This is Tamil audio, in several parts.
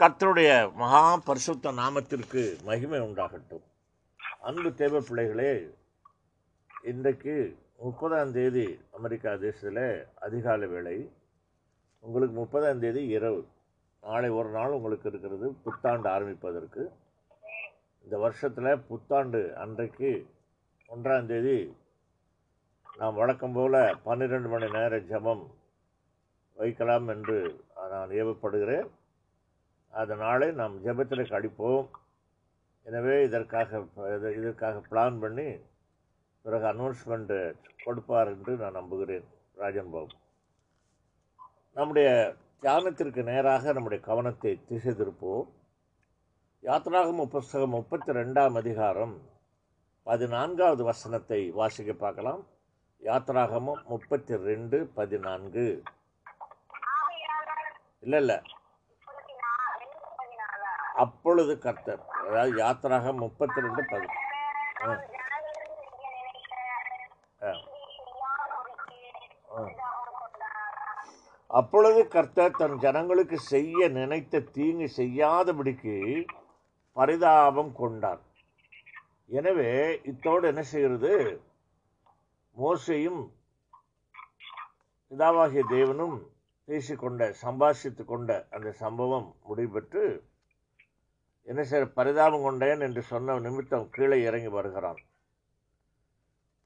கர்த்தருடைய மகா பரிசுத்த நாமத்திற்கு மகிமை உண்டாகட்டும். அன்பு தேவ பிள்ளைகளே இன்றைக்கு முப்பதாம் தேதி அமெரிக்கா தேசத்தில் அதிகாலை வேலை உங்களுக்கு முப்பதாம் தேதி இரவு. நாளை ஒரு நாள் உங்களுக்கு இருக்கிறது புத்தாண்டு ஆரம்பிப்பதற்கு. இந்த வருஷத்தில் புத்தாண்டு அன்றைக்கு ஒன்றாம் தேதி நாம் வழக்கம் போல் பன்னிரெண்டு மணி நேர ஜெபம் வைக்கலாம் என்று நான் ஏவப்படுகிறேன். அதனாலே நாம் ஜெபத்தில் கழிப்போம் எனவே இதற்காக இது- இதற்காக பிளான் பண்ணி பிறகு அனௌன்ஸ்மெண்ட்டு கொடுப்பார் என்று நான் நம்புகிறேன் ராஜன் பாபு. நம்முடைய தியானத்திற்கு நேராக நம்முடைய கவனத்தை திசை திருப்போம் யாத்ராகம புஸ்தகம் முப்பத்தி ரெண்டாம் அதிகாரம் பதினான்காவது வசனத்தை வாசிக்க பார்க்கலாம். யாத்ராகமம் முப்பத்தி ரெண்டு பதினான்கு இல்லை இல்லை. அப்பொழுது கர்த்தர் அதாவது யாத்திராக முப்பத்தி ரெண்டு பதி ஆ. ஆ. ஆ. அப்பொழுது கர்த்தர் தன் ஜனங்களுக்கு செய்ய நினைத்த தீங்கு செய்யாதபடிக்கு பரிதாபம் கொண்டார் எனவே இத்தோடு என்ன செய்கிறது மோசையும் பிதாவாகிய தேவனும் பேசிக்கொண்ட சம்பாஷித்து கொண்ட அந்த சம்பவம் முடிபெற்று என்ன சார் பரிதாபம் கொண்டேன் என்று சொன்ன நிமித்தம் கீழே இறங்கி வருகிறான்.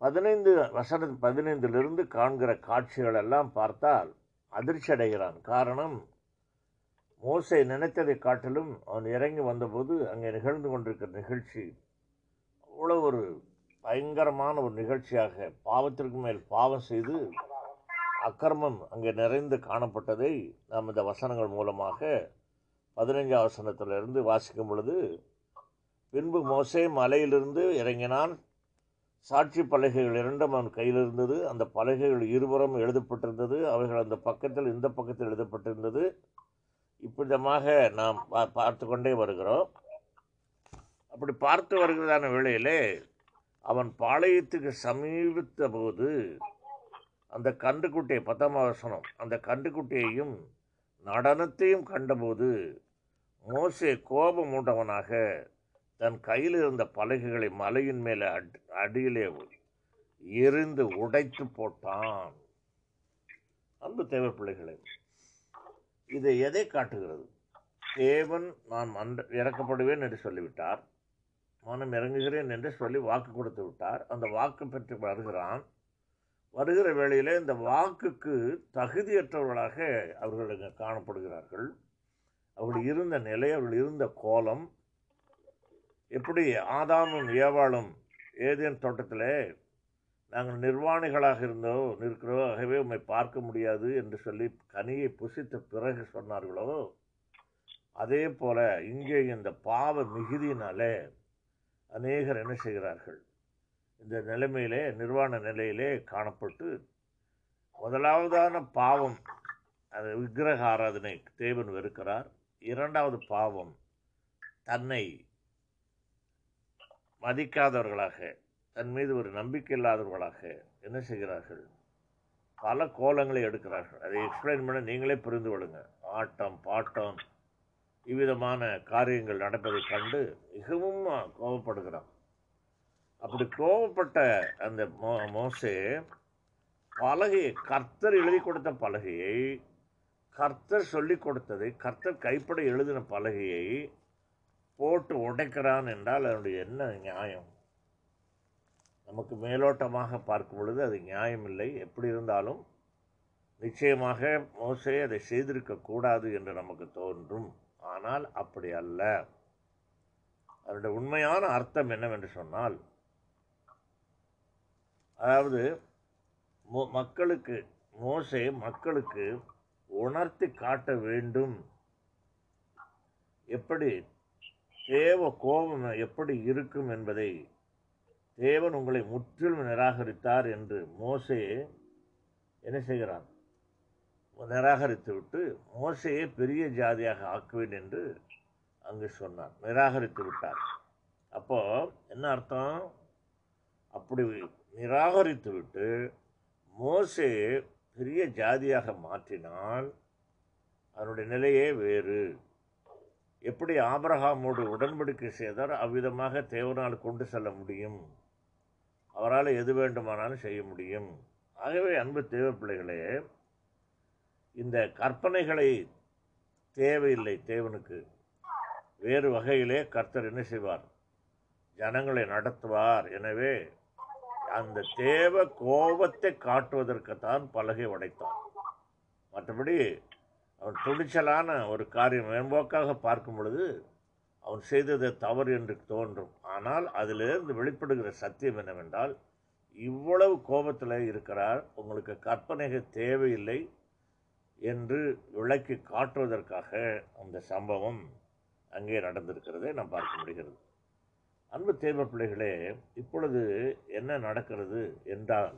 பதினைந்து வசன பதினைந்திலிருந்து காண்கிற காட்சிகள் எல்லாம் பார்த்தால் அதிர்ச்சி அடைகிறான் காரணம் மோசை நினைத்ததை காட்டிலும் அவன் இறங்கி வந்தபோது அங்கே நிகழ்ந்து கொண்டிருக்கிற நிகழ்ச்சி அவ்வளோ ஒரு பயங்கரமான ஒரு நிகழ்ச்சியாக பாவத்திற்கு மேல் பாவம் செய்து அக்கிரமம் அங்கே நிறைந்து காணப்பட்டதை நாம் இந்த வசனங்கள் மூலமாக பதினைஞ்சாம் வசனத்திலிருந்து வாசிக்கும் பொழுது பின்பு மோசே மலையிலிருந்து இறங்கினான். சாட்சி பலகைகள் இரண்டும் அவன் கையில் இருந்தது. அந்த பலகைகள் இருபுறம் எழுதப்பட்டிருந்தது. அவைகள் அந்த பக்கத்தில் இந்த பக்கத்தில் எழுதப்பட்டிருந்தது. இப்படிதமாக நாம் பா- பார்த்து கொண்டே வருகிறோம். அப்படி பார்த்து வருகிறதான வேளையிலே அவன் பாளையத்துக்கு சமீபித்த போது அந்த கன்றுக்குட்டியை பத்தாம் வசனம் அந்த கன்றுக்குட்டியையும் நடனத்தையும் கண்டபோது மோசே கோபம் உண்டவனாக தன் கையில் இருந்த பலகைகளை மலையின் மேலே அடி அடியிலே எரிந்து உடைத்து போட்டான். அன்பு தேவ பிள்ளைகளே இதை எதை காட்டுகிறது? தேவன் நான் மன்ற இறக்கப்படுவேன் என்று சொல்லிவிட்டார். மனம் இறங்குகிறேன் என்று சொல்லி வாக்கு கொடுத்து விட்டார். அந்த வாக்கு பெற்று வருகிறான். வருகிற வேளையிலே இந்த வாக்குக்கு தகுதியற்றவர்களாக அவர்கள் இங்கே காணப்படுகிறார்கள். அவர்கள் இருந்த நிலை அவர்கள் இருந்த கோலம் எப்படி ஆதாமும் ஏவாளும் ஏதேன் தோட்டத்திலே நாங்கள் நிர்வாணிகளாக இருந்தோ நிற்கிறோ ஆகவே உம்மை பார்க்க முடியாது என்று சொல்லி கனியை புசித்த பிறகு சொன்னார்களோ அதே போல இங்கே இந்த பாவ மிகுதியினாலே அநேகர் என்ன செய்கிறார்கள்? இந்த நிலைமையிலே நிர்வாண நிலையிலே காணப்பட்டு முதலாவதான பாவம் அது விக்கிரக ஆராதனை தேவன் வெறுக்கிறார். இரண்டாவது பாவம் தன்னை மதிக்காதவர்களாக தன் மீது ஒரு நம்பிக்கை இல்லாதவர்களாக என்ன செய்கிறார்கள்? பல கோலங்களை எடுக்கிறார்கள். அதை எக்ஸ்பிளைன் பண்ண நீங்களே புரிந்து கொள்ளுங்க. ஆட்டம் பாட்டம் இவ்விதமான காரியங்கள் நடப்பதை கண்டு மிகவும் கோபப்படுகிறான். அப்படி கோபப்பட்ட அந்த மோ மோசே பலகையை கர்த்தர் எழுதி கொடுத்த பலகையை கர்த்தர் சொல்லி கொடுத்ததை கர்த்தர் கைப்பட எழுதின பலகையை போட்டு உடைக்கிறான் என்றால் அதனுடைய என்ன நியாயம்? நமக்கு மேலோட்டமாக பார்க்கும் பொழுது அது நியாயமில்லை எப்படி இருந்தாலும் நிச்சயமாக மோசே அதை செய்திருக்கக்கூடாது என்று நமக்கு தோன்றும். ஆனால் அப்படி அல்ல. அதனுடைய உண்மையான அர்த்தம் என்னவென்று சொன்னால் அதாவது மோ- மக்களுக்கு மோசே மக்களுக்கு உணர்த்தி காட்ட வேண்டும். எப்படி? தேவ கோபம் எப்படி இருக்கும் என்பதை தேவன் உங்களை முற்றிலும் நிராகரித்தார் என்று மோசையே என்ன செய்கிறான்? நிராகரித்து விட்டு மோசையை பெரிய ஜாதியாக ஆக்குவேன் என்று அங்கு சொன்னார் நிராகரித்து விட்டார். அப்போ என்ன அர்த்தம்? அப்படி நிராகரித்து விட்டு மோசே பெரிய ஜாதியாக மாற்றினால் அதனுடைய நிலையே வேறு. எப்படி ஆபரகாமோடு உடன்படிக்கை செய்தார் அவ்விதமாக தேவனால் கொண்டு செல்ல முடியும். அவரால் எது வேண்டுமானாலும் செய்ய முடியும். ஆகவே அன்பு தேவ பிள்ளைகளே இந்த கற்பனைகளை தேவையில்லை தேவனுக்கு. வேறு வகையிலே கர்த்தர் என்ன செய்வார்? ஜனங்களை நடத்துவார். எனவே அந்த தேவ கோபத்தை காட்டுவதற்குத்தான் பலகை உடைத்தான். மற்றபடி அவன் துணிச்சலான ஒரு காரியம் மேம்போக்காக பார்க்கும் பொழுது அவன் செய்தது தவறு என்று தோன்றும். ஆனால் அதிலிருந்து வெளிப்படுகிற சத்தியம் என்னவென்றால் இவ்வளவு கோபத்தில் இருக்கிறார் உங்களுக்கு கற்பனைகள் தேவையில்லை என்று விளக்கி காட்டுவதற்காக அந்த சம்பவம் அங்கே நடந்திருக்கிறதை நாம் பார்க்க முடிகிறது. அன்பு தேவ பிள்ளைகளே இப்பொழுது என்ன நடக்கிறது என்றால்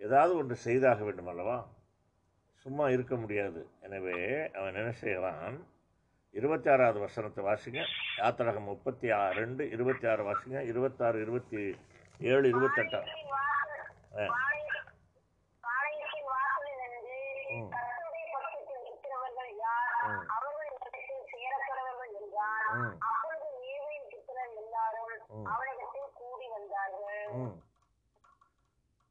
ஏதாவது ஒன்று செய்தாக வேண்டும் அல்லவா? சும்மா இருக்க முடியாது. எனவே அவன் என்ன செய்கிறான்? இருபத்தி ஆறாவது வசனத்தை வாசிங்க. யாத்திரகம் முப்பத்தி ஆறு ரெண்டு இருபத்தி ஆறு வாசிங்க. இருபத்தாறு இருபத்தி ஏழு நின்று ம். ம். அவர்கள் இடத்தில் சேரப்படுவர்கள் என்றான் ம். அப்பொழுது லேவியின் புத்திரர் எல்லாரும் ம். அவனிடத்தில் கூடி வந்தார்கள்.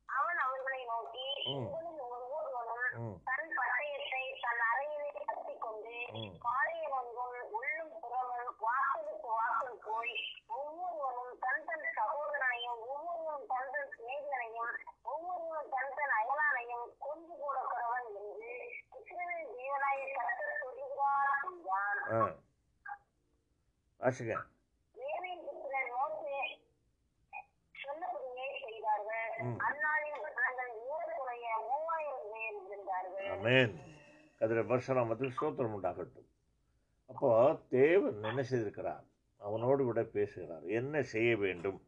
அவன் அவர்களை நோக்கி. உங்களில் ஒவ்வொருவனும் தன் பட்டயத்தை தன் அறையிலே கட்டிக்கொண்டு ம். பாளையமெங்கும் உள்ளும் புறமும் வாசலுக்கு வாசல் போய் ஒவ்வொருவனும் தன் தன் சகோதரனையும் ஒவ்வொருவனும் தன் தன் சிநேகிதனையும் ஒவ்வொருவனும் தன் தன் அயலானையும் கொண்டு கூட கடவன் என்று இஸ்ரவேல் தேவனாய கர்த்தர் சொல்லுகிறார். என்றான் ஆ வாசிங்க லேவியின் புத்திரர் மோசே சொன்னபடியே செய்தார்கள் ம். அந்நாளில் நாங்கள் ஏறக்குறைய மூவாயிரம் பேர் இருந்தார்கள் அமேன் கதிர பரசுராமத்துக்கு உண்டாகட்டும். அப்போ தேவன் என்ன செய்திருக்கிறார்? அவனோடு கூட பேசுகிறார். என்ன செய்ய வேண்டும்?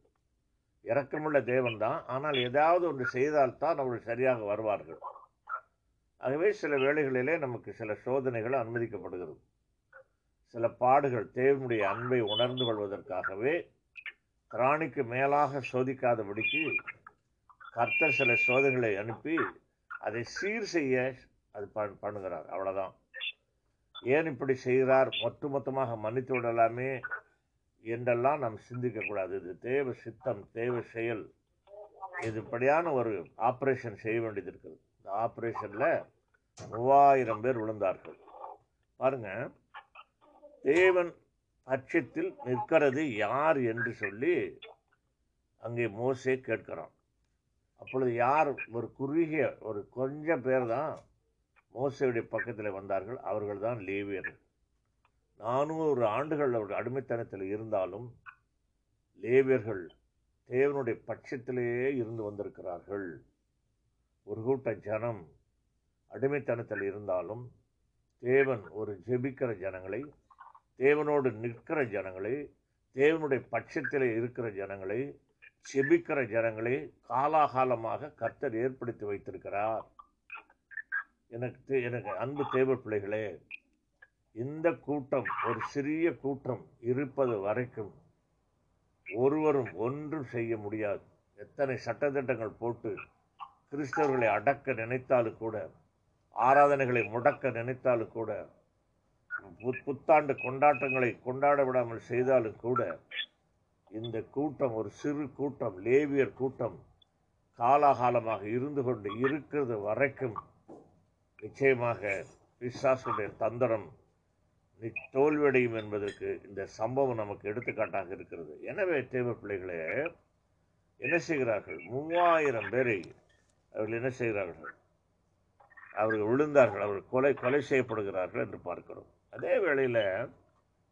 இறக்கமுள்ள தேவன் தான் ஆனால் ஏதாவது ஒன்று செய்தால்தான் அவர்கள் சரியாக வருவார்கள். ஆகவே சில வேளைகளிலே நமக்கு சில சோதனைகள் அனுமதிக்கப்படுகிறது. சில பாடுகள் தேவனுடைய அன்பை உணர்ந்து கொள்வதற்காகவே திராணிக்கு மேலாக சோதிக்காதபடிக்கு கர்த்தர் சில சோதனைகளை அனுப்பி அதை சீர் செய்ய அது பண்ணுகிறார். அவ்வளோதான் ஏன் இப்படி செய்கிறார்? ஒட்டுமொத்தமாக மன்னித்து விடலாமே என்றெல்லாம் நாம் சிந்திக்கக்கூடாது இது தேவ சித்தம் தேவ செயல். இதுபடியான ஒரு ஆப்ரேஷன் செய்ய வேண்டியது இருக்குது. இந்த ஆப்ரேஷனில் மூவாயிரம் பேர் விழுந்தார்கள். பாருங்க. தேவன் பட்சத்தில் நிற்கிறது யார் என்று சொல்லி அங்கே மோசே கேட்கிறான். அப்பொழுது யார் ஒரு குறுகிய ஒரு கொஞ்சம் பேர் தான் மோசையுடைய பக்கத்தில் வந்தார்கள். அவர்கள் தான் லேவியர்கள். நானூறு ஆண்டுகள் அவர்கள் அடிமைத்தனத்தில் இருந்தாலும் லேவியர்கள் தேவனுடைய பட்சத்திலேயே இருந்து வந்திருக்கிறார்கள். ஒரு கூட்ட ஜனம் அடிமைத்தனத்தில் இருந்தாலும் தேவன் ஒரு ஜெபிக்கிற ஜனங்களை தேவனோடு நிற்கிற ஜனங்களை தேவனுடைய பட்சத்திலே இருக்கிற ஜனங்களை செபிக்கிற ஜனங்களை காலாகாலமாக கர்த்தர் ஏற்படுத்தி வைத்திருக்கிறார். எனக்கு தே- எனக்கு அன்பு தேவ பிள்ளைகளே இந்த கூட்டம் ஒரு சிறிய கூட்டம் இருப்பது வரைக்கும் ஒருவரும் ஒன்றும் செய்ய முடியாது. எத்தனை சட்டத்திட்டங்கள் போட்டு கிறிஸ்தவர்களை அடக்க நினைத்தாலும் கூட ஆராதனைகளை முடக்க நினைத்தாலும் கூட புத்- புத்தாண்டு கொண்டாட்டங்களை கொண்டாட விடாமல் செய்தாலும் கூட இந்த கூட்டம் ஒரு சிறு கூட்டம் லேவியர் கூட்டம். காலாகாலமாக இருந்து கொண்டு இருக்கிறது வரைக்கும் நிச்சயமாக பிசாசுடைய தந்திரம் தோல்வியடையும் என்பதற்கு இந்த சம்பவம் நமக்கு எடுத்துக்காட்டாக இருக்கிறது. எனவே தேவ பிள்ளைகளே என்ன செய்கிறார்கள்? மூவாயிரம் பேரை அவர்கள் என்ன செய்கிறார்கள்? அவர்கள் விழுந்தார்கள் அவர்கள் கொலை கொலை செய்யப்படுகிறார்கள் என்று பார்க்கிறோம். அதே வேளையில்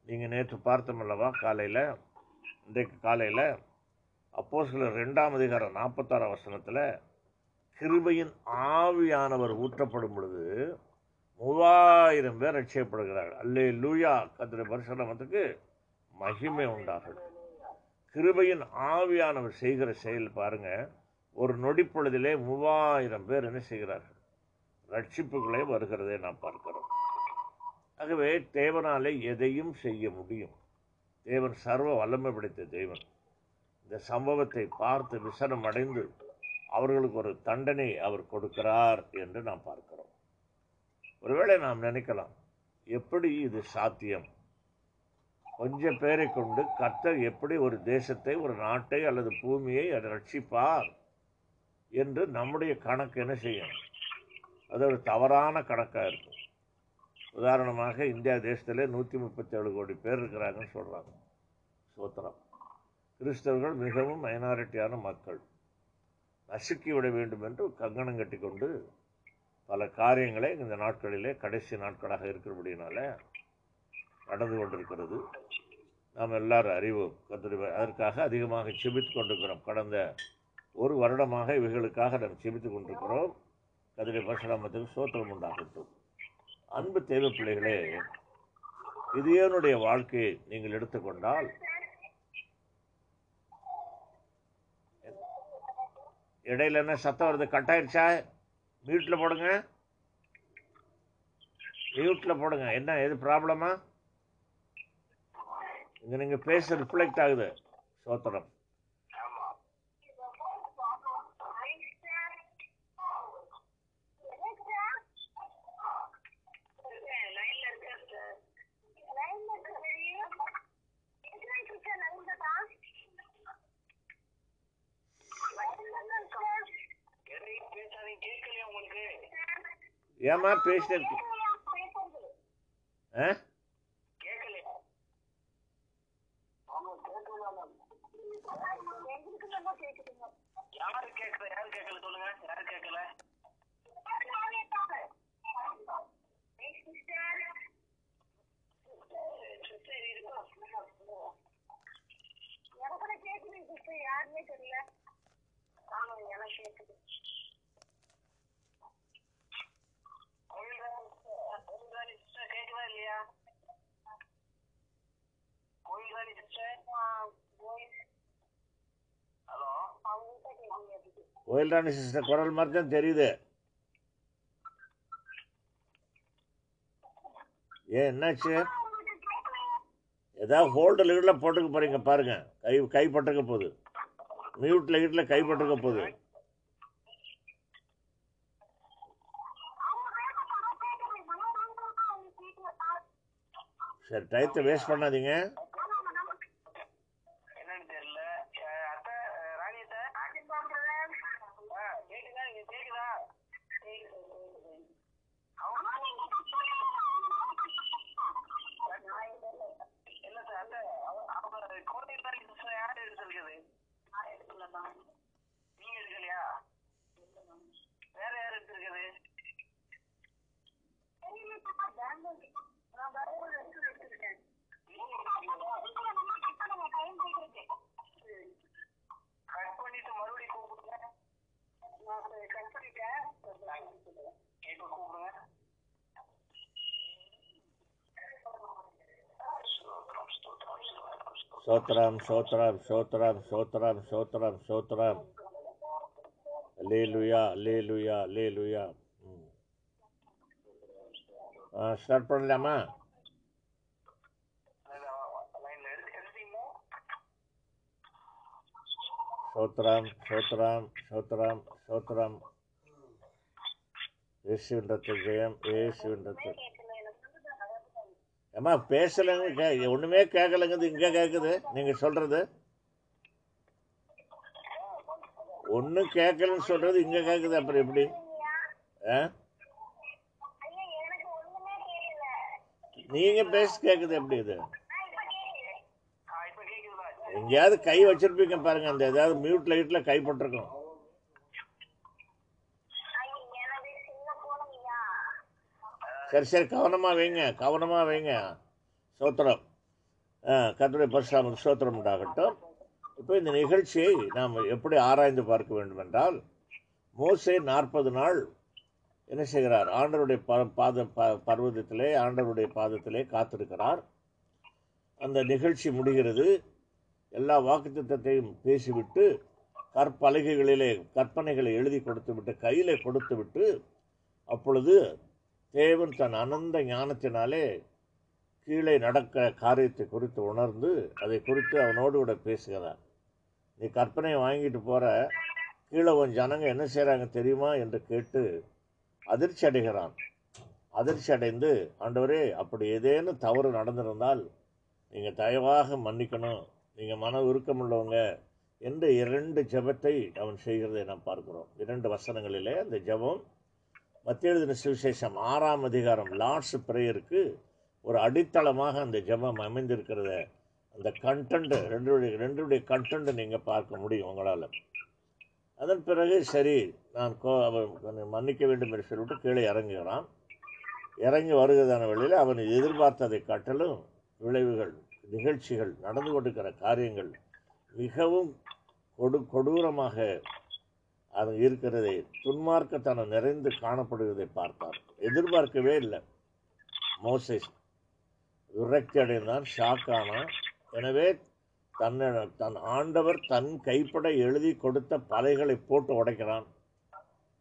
நீங்கள் நேற்று பார்த்தோம் அல்லவா காலையில் இன்றைக்கு காலையில் அப்போ சில ரெண்டாம் அதிகாரம் நாற்பத்தாறாம் வசனத்தில் கிருபையின் ஆவியானவர் ஊற்றப்படும் பொழுது மூவாயிரம் பேர் ரட்சியப்படுகிறார்கள் அல்லே லூயா கத்திர பரிசுரமத்துக்கு மகிமை உண்டாகும் கிருபையின் ஆவியானவர் செய்கிற செயல் பாருங்க ஒரு நொடிப்பொழுதிலே மூவாயிரம் பேர் என்ன செய்கிறார்கள்? ரட்சிப்புகளே வருகிறதை நாம் பார்க்கிறோம். ஆகவே தேவனாலே எதையும் செய்ய முடியும். தேவன் சர்வ வல்லமை படைத்த தெய்வன் இந்த சம்பவத்தை பார்த்து விசனம் அடைந்து அவர்களுக்கு ஒரு தண்டனை அவர் கொடுக்கிறார் என்று நாம் பார்க்கிறோம். ஒருவேளை நாம் நினைக்கலாம் எப்படி இது சாத்தியம்? கொஞ்ச பேரை கொண்டு கர்த்தர் எப்படி ஒரு தேசத்தை ஒரு நாட்டை அல்லது பூமியை அதை ரட்சிப்பார் என்று நம்முடைய கணக்கு என்ன செய்யும்? அது ஒரு தவறான கணக்காக இருக்கும். உதாரணமாக இந்தியா தேசத்தில் நூற்றி முப்பத்தேழு கோடி பேர் இருக்கிறாங்கன்னு சொல்கிறாங்க சோத்திரம் கிறிஸ்தவர்கள் மிகவும் மைனாரிட்டியான மக்கள். நசுக்கி விட வேண்டும் என்று கங்கணம் கட்டி கொண்டு பல காரியங்களை இந்த நாட்களிலே கடைசி நாட்களாக இருக்கிறபடினால நடந்து கொண்டிருக்கிறது. நாம் எல்லாரும் அறிவோம். கத்திரி அதற்காக அதிகமாக செபித்து கொண்டிருக்கிறோம். கடந்த ஒரு வருடமாக இவைகளுக்காக நாம் செபித்து கொண்டிருக்கிறோம். கதிரை பரசுராமத்துக்கு சோத்திரம் உண்டாகட்டும். அன்பு தேவ பிள்ளைகளே இதயனுடைய வாழ்க்கையை நீங்கள் எடுத்துக்கொண்டால் இடையில என்ன சத்தம் வருது? கட் ஆயிடுச்சா மியூட்டில் போடுங்க. மியூட்டில் போடுங்க. என்ன எது ப்ராப்ளமா இங்கே நீங்கள் பேச ரிஃப்ளெக்ட் ஆகுது. சோத்திரம் லைன்ல இருக்கேன் சார் லைன்ல இருக்கேன் எத்தனை சிஸ்டர் லைன்ல தான் லைன்ல தான் இருக்கேன் எதையும் பேசாதீங்க கேட்கலையா உங்களுக்கு ஏமா பேசிட்டு இருக்கு பேசுறது ஆ கேட்கலையா எங்களுக்கு நல்லா கேக்குதுங்க யாரு கேட்கல யாரு கேட்கல சொல்லுங்க யாரு கேட்கல எனக்கு கேக்குது சிஸ்டர் யாருமே தெரியல ஆமா எனக்கு கேக்குது கோயில்ராணி சிஸ்டர் கேட்குதா இல்லையா கோயில்ராணி சிஸ்டர் ஹலோ அவங்ககிட்ட கேக்குது சிஸ்டர் குரல் மாதிரி தான் தெரியுது. ஏன் என்னாச்சு? ஏதாவது ஹோல்டு கீழில் போட்டுக்க போறீங்க பாருங்க. கை கை பட்டுக்க போகுது. மியூட் கீட்டில் கை பட்டுக்க போகுது. சரி டயத்தை வேஸ்ட் பண்ணாதீங்க என்னன்னு தெரியல அஹ் அத்தை அஹ் ராணி அத்தை ஆ, கேக்குதா நீங்க கேக்குதா இல்ல சார் அத்தை அவ- அவங்க கோயில்ராணி சிஸ்டர் யாரு எடுத்திருக்குது நீங்க எடுக்கலையா வேற யாரு எடுத்திருக்குது கட் பண்ணிட்டு மறுபடியும் கூப்பிடுங்க இப்ப கூப்பிடுங்க ஸ்தோத்திரம், ஸ்தோத்திரம், ஸ்தோத்திரம், ஸ்தோத்திரம். சோத்ராம் சோத்ராம் சோத்ராம் சோத்ராம் சோத்ராம் லேலுயா லேலுயா லேலுயா ம் ஆ ஸ்டார்ட் பண்ணலாமா லைன்ல எடுத்து எடுத்தீங்களா சோத்ராம் சோத்ராம் சோத்ராம் சோத்ராம் இயேசுவின் ரத்த ஜெயம் இயேசுவின் ரத்த ஏம்மா பேசலைங்க கே ஒன்றுமே கேட்கலங்கிறது இங்கே கேட்குது நீங்கள் சொல்கிறது ஒன்றும் கேட்கலன்னு சொல்கிறது இங்கே கேட்குது அப்புறம் எப்படி? ஆ? நீங்கள் பேச கேட்குது எப்படி இது? எங்கேயாவது கை வச்சிருப்பீங்க பாருங்கள் அந்த ஏதாவது மியூட் லைட்டில் கை போட்டிருக்கோம். சரி சரி கவனமாக வைங்க கவனமாக வைங்க. சோத்திரம் கத்துடைய பரிசுராமக்கு சோத்திரம் உண்டாகட்டும். இப்போ இந்த நிகழ்ச்சியை நாம் எப்படி ஆராய்ந்து பார்க்க வேண்டும் என்றால் மோசே நாற்பது நாள் என்ன செய்கிறார்? ஆண்டருடைய ப பாத ப பர்வதத்திலே ஆண்டவருடைய பாதத்திலே காத்திருக்கிறார். அந்த நிகழ்ச்சி முடிகிறது. எல்லா வாக்குத்தத்தையும் பேசிவிட்டு கற்பலகைகளிலே கற்பனைகளை எழுதி கொடுத்து விட்டு கையில் கொடுத்து விட்டு அப்பொழுது தேவன் தன் அனந்த ஞானத்தினாலே கீழே நடக்கிற காரியத்தை குறித்து உணர்ந்து அதை குறித்து அவனோடு கூட பேசுகிறார். நீ கற்பனையை வாங்கிட்டு போகிற கீழே உன் ஜனங்க என்ன செய்கிறாங்க தெரியுமா என்று கேட்டு அதிர்ச்சி அடைகிறான். அதிர்ச்சி அடைந்து ஆண்டவரே அப்படி ஏதேனும் தவறு நடந்திருந்தால் நீங்கள் தயவாக மன்னிக்கணும் நீங்கள் மன உருக்கமுள்ளவங்க என்ற இரண்டு ஜெபத்தை அவன் செய்கிறதை நாம் பார்க்கிறோம். இரண்டு வசனங்களிலே அந்த ஜெபம் மத்தியெழுதின சுவிசேஷம் ஆறாம் அதிகாரம் லார்ட்ஸ் ப்ரேயருக்கு ஒரு அடித்தளமாக அந்த ஜெபம் அமைந்திருக்கிறத அந்த கண்டென்ட்டு ரெண்டுடைய ரெண்டுடைய கண்டென்ட் நீங்கள் பார்க்க முடியும் உங்களால். அதன் பிறகு சரி நான் கோ அவன் மன்னிக்க வேண்டும் என்று சொல்லிவிட்டு கீழே இறங்குகிறான். இறங்கி வருகிறதான வழியில் அவன் எதிர்பார்த்ததை காட்டிலும் விளைவுகள் நிகழ்ச்சிகள் நடந்து கொண்டிருக்கிற காரியங்கள் மிகவும் கொடு கொடூரமாக அது இருக்கிறதே துன்மார்க்கத்தனம் நிறைந்து காணப்படுவதை பார்த்தார். எதிர்பார்க்கவே இல்லை. மோசஸ் விரக்தி அடைந்தான் ஷாக்கானான் எனவே தன்னை தன் ஆண்டவர் தன் கைப்பட எழுதி கொடுத்த பலைகளை போட்டு உடைக்கிறான்.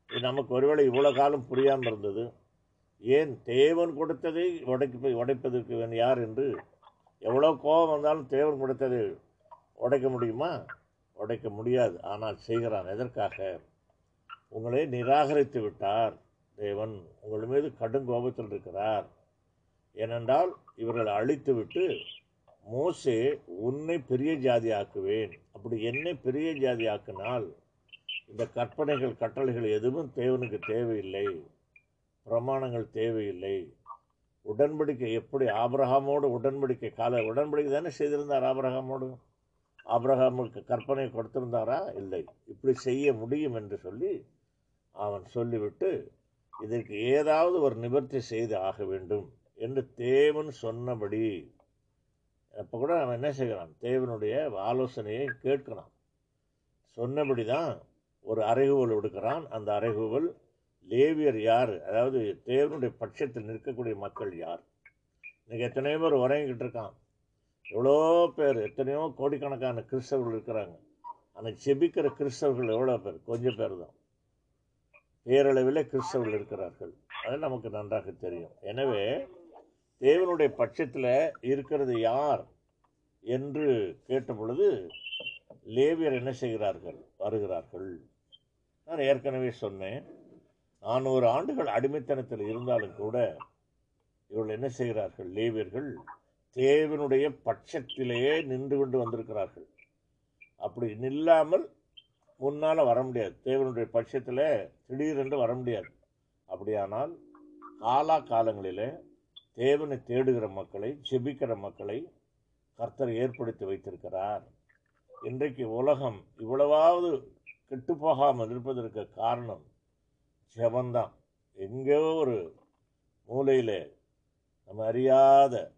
இது நமக்கு ஒருவேளை இவ்வளோ காலம் புரியாமல் இருந்தது. ஏன் தேவன் கொடுத்ததை உடைக்க உடைப்பதற்கு யார் என்று எவ்வளோ கோபம் வந்தாலும் தேவன் கொடுத்ததை உடைக்க முடியுமா? உடைக்க முடியாது. ஆனால் செய்கிறான். எதற்காக? உங்களை நிராகரித்து விட்டார் தேவன். உங்கள் மீது கடும் கோபத்தில் இருக்கிறார். ஏனென்றால் இவர்கள் அழித்துவிட்டு மோசே உன்னை பெரிய ஜாதி ஆக்குவேன் அப்படி என்னை பெரிய ஜாதி ஆக்கினால் இந்த கற்பனைகள் கட்டளைகள் எதுவும் தேவனுக்கு தேவையில்லை. பிரமாணங்கள் தேவையில்லை. உடன்படிக்கை எப்படி? ஆபிரகாமோடு உடன்படிக்கை கால உடன்படிக்கை தானே செய்திருந்தார் ஆபிரகாமோடு? அப்ரஹாமுக்கு கற்பனை கொடுத்திருந்தாரா? இல்லை. இப்படி செய்ய முடியும் என்று சொல்லி அவன் சொல்லிவிட்டு இதற்கு ஏதாவது ஒரு நிவர்த்தி செய்து ஆக வேண்டும் என்று தேவன் சொன்னபடி அப்போ கூட அவன் என்ன செய்கிறான்? தேவனுடைய ஆலோசனையை கேட்கலாம் சொன்னபடி தான் ஒரு அறைகூவல் விடுக்கிறான். அந்த அறைகூவல் லேவியர் யார்? அதாவது தேவனுடைய பட்சத்தில் நிற்கக்கூடிய மக்கள் யார்? இன்றைக்கி எத்தனையோ பேர் உறங்கிக்கிட்டு இருக்கான். எவ்வளோ பேர் எத்தனையோ கோடிக்கணக்கான கிறிஸ்தவர்கள் இருக்கிறாங்க. ஆனால் செபிக்கிற கிறிஸ்தவர்கள் எவ்வளோ பேர்? கொஞ்சம் பேர் தான். பேரளவில் கிறிஸ்தவர்கள் இருக்கிறார்கள். அது நமக்கு நன்றாக தெரியும். எனவே தேவனுடைய பட்சத்தில் இருக்கிறது யார் என்று கேட்ட பொழுது லேவியர் என்ன செய்கிறார்கள்? வருகிறார்கள். நான் ஏற்கனவே சொன்னேன் நானூறு ஆண்டுகள் அடிமைத்தனத்தில் இருந்தாலும் கூட இவர்கள் என்ன செய்கிறார்கள்? லேவியர்கள் தேவனுடைய பட்சத்திலேயே நின்று கொண்டு வந்திருக்கிறார்கள். அப்படி நில்லாமல் முன்னால் வர முடியாது. தேவனுடைய பட்சத்தில் திடீரென்று வர முடியாது. அப்படியானால் காலா காலங்களிலே தேவனை தேடுகிற மக்களை செபிக்கிற மக்களை கர்த்தர் ஏற்படுத்தி வைத்திருக்கிறார். இன்றைக்கு உலகம் இவ்வளவாவது கெட்டுப்போகாமல் இருப்பதற்கு காரணம் ஜெபந்தான். எங்கேயோ ஒரு மூலையில் நம்ம அறியாத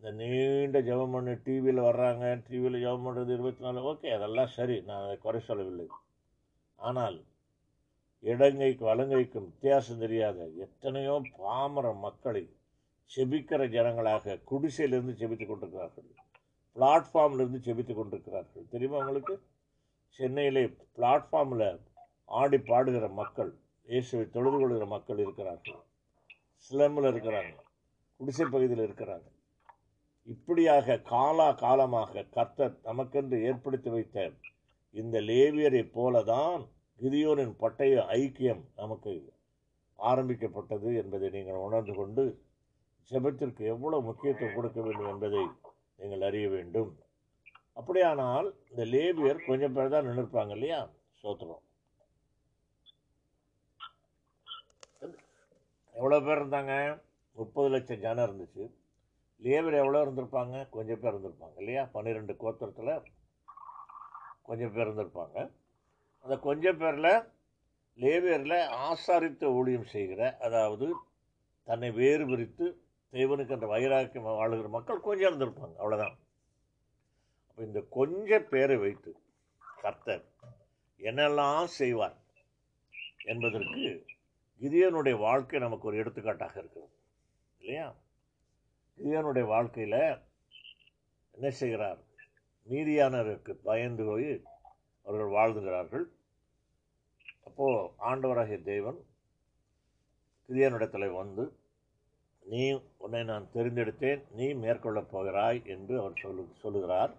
இந்த நீண்ட ஜெபம் பண்ணி டிவியில் வர்றாங்க டிவியில் ஜெபம் பண்ணுறது இருபத்தி நாலு ஓகே அதெல்லாம் சரி நான் அதை குறை சொல்லவில்லை. ஆனால் இடங்கைக்கு வலங்கைக்கும் வித்தியாசம் தெரியாத எத்தனையோ பாமர மக்களை செபிக்கிற ஜனங்களாக குடிசையிலிருந்து செபித்து கொண்டிருக்கிறார்கள். பிளாட்ஃபார்ம்லேருந்து செபித்து கொண்டிருக்கிறார்கள். தெரியுமா உங்களுக்கு? சென்னையிலே பிளாட்ஃபார்மில் ஆடி பாடுகிற மக்கள் இயேசுவை தொழுது கொள்கிற மக்கள் இருக்கிறார்கள். ஸ்லம்மில் இருக்கிறாங்க. குடிசை பகுதியில் இருக்கிறாங்க. இப்படியாக காலா காலமாக கர்த்தர் நமக்கென்று ஏற்படுத்தி வைத்த இந்த லேவியரை போலதான் கிதியோனின் பட்டய ஐக்கியம் நமக்கு ஆரம்பிக்கப்பட்டது என்பதை நீங்கள் உணர்ந்து கொண்டு ஜபத்திற்கு எவ்வளவு முக்கியத்துவம் கொடுக்க வேண்டும் என்பதை நீங்கள் அறிய வேண்டும். அப்படியானால் இந்த லேபியர் கொஞ்சம் பேர் தான் நின்றுப்பாங்க இல்லையா? சோத்திரம். எவ்வளோ பேர் இருந்தாங்க? முப்பது லட்சம் ஜனம் இருந்துச்சு. லேபர் எவ்வளோ இருந்திருப்பாங்க? கொஞ்சம் பேர் இருந்திருப்பாங்க இல்லையா? பன்னிரெண்டு கோத்திரத்தில் கொஞ்சம் பேர் இருந்திருப்பாங்க. அந்த கொஞ்சம் பேரில் லேவியரில் ஆசாரித்த ஊழியம் செய்கிற அதாவது தன்னை வேறு பிரித்து தேவனுக்கு அந்த வைராக்கியம் வாழுகிற மக்கள் கொஞ்சம் இருந்திருப்பாங்க அவ்வளோதான் அப்போ இந்த கொஞ்ச பேரை வைத்து கர்த்தர் என்னெல்லாம் செய்வார் என்பதற்கு கிதியனுடைய வாழ்க்கை நமக்கு ஒரு எடுத்துக்காட்டாக இருக்கிறது இல்லையா? இவனுடைய வாழ்க்கையில் என்ன செய்கிறார்? மீதியானருக்கு பயந்து போய் அவர்கள் வாழ்ந்துகிறார்கள். அப்போது ஆண்டவராகிய தேவன் கிதியனிடத்தில் வந்து நீ உன்னை நான் தெரிந்தெடுத்தேன் நீ மேற்கொள்ளப் போகிறாய் என்று அவர் சொல்லு சொல்லுகிறார்.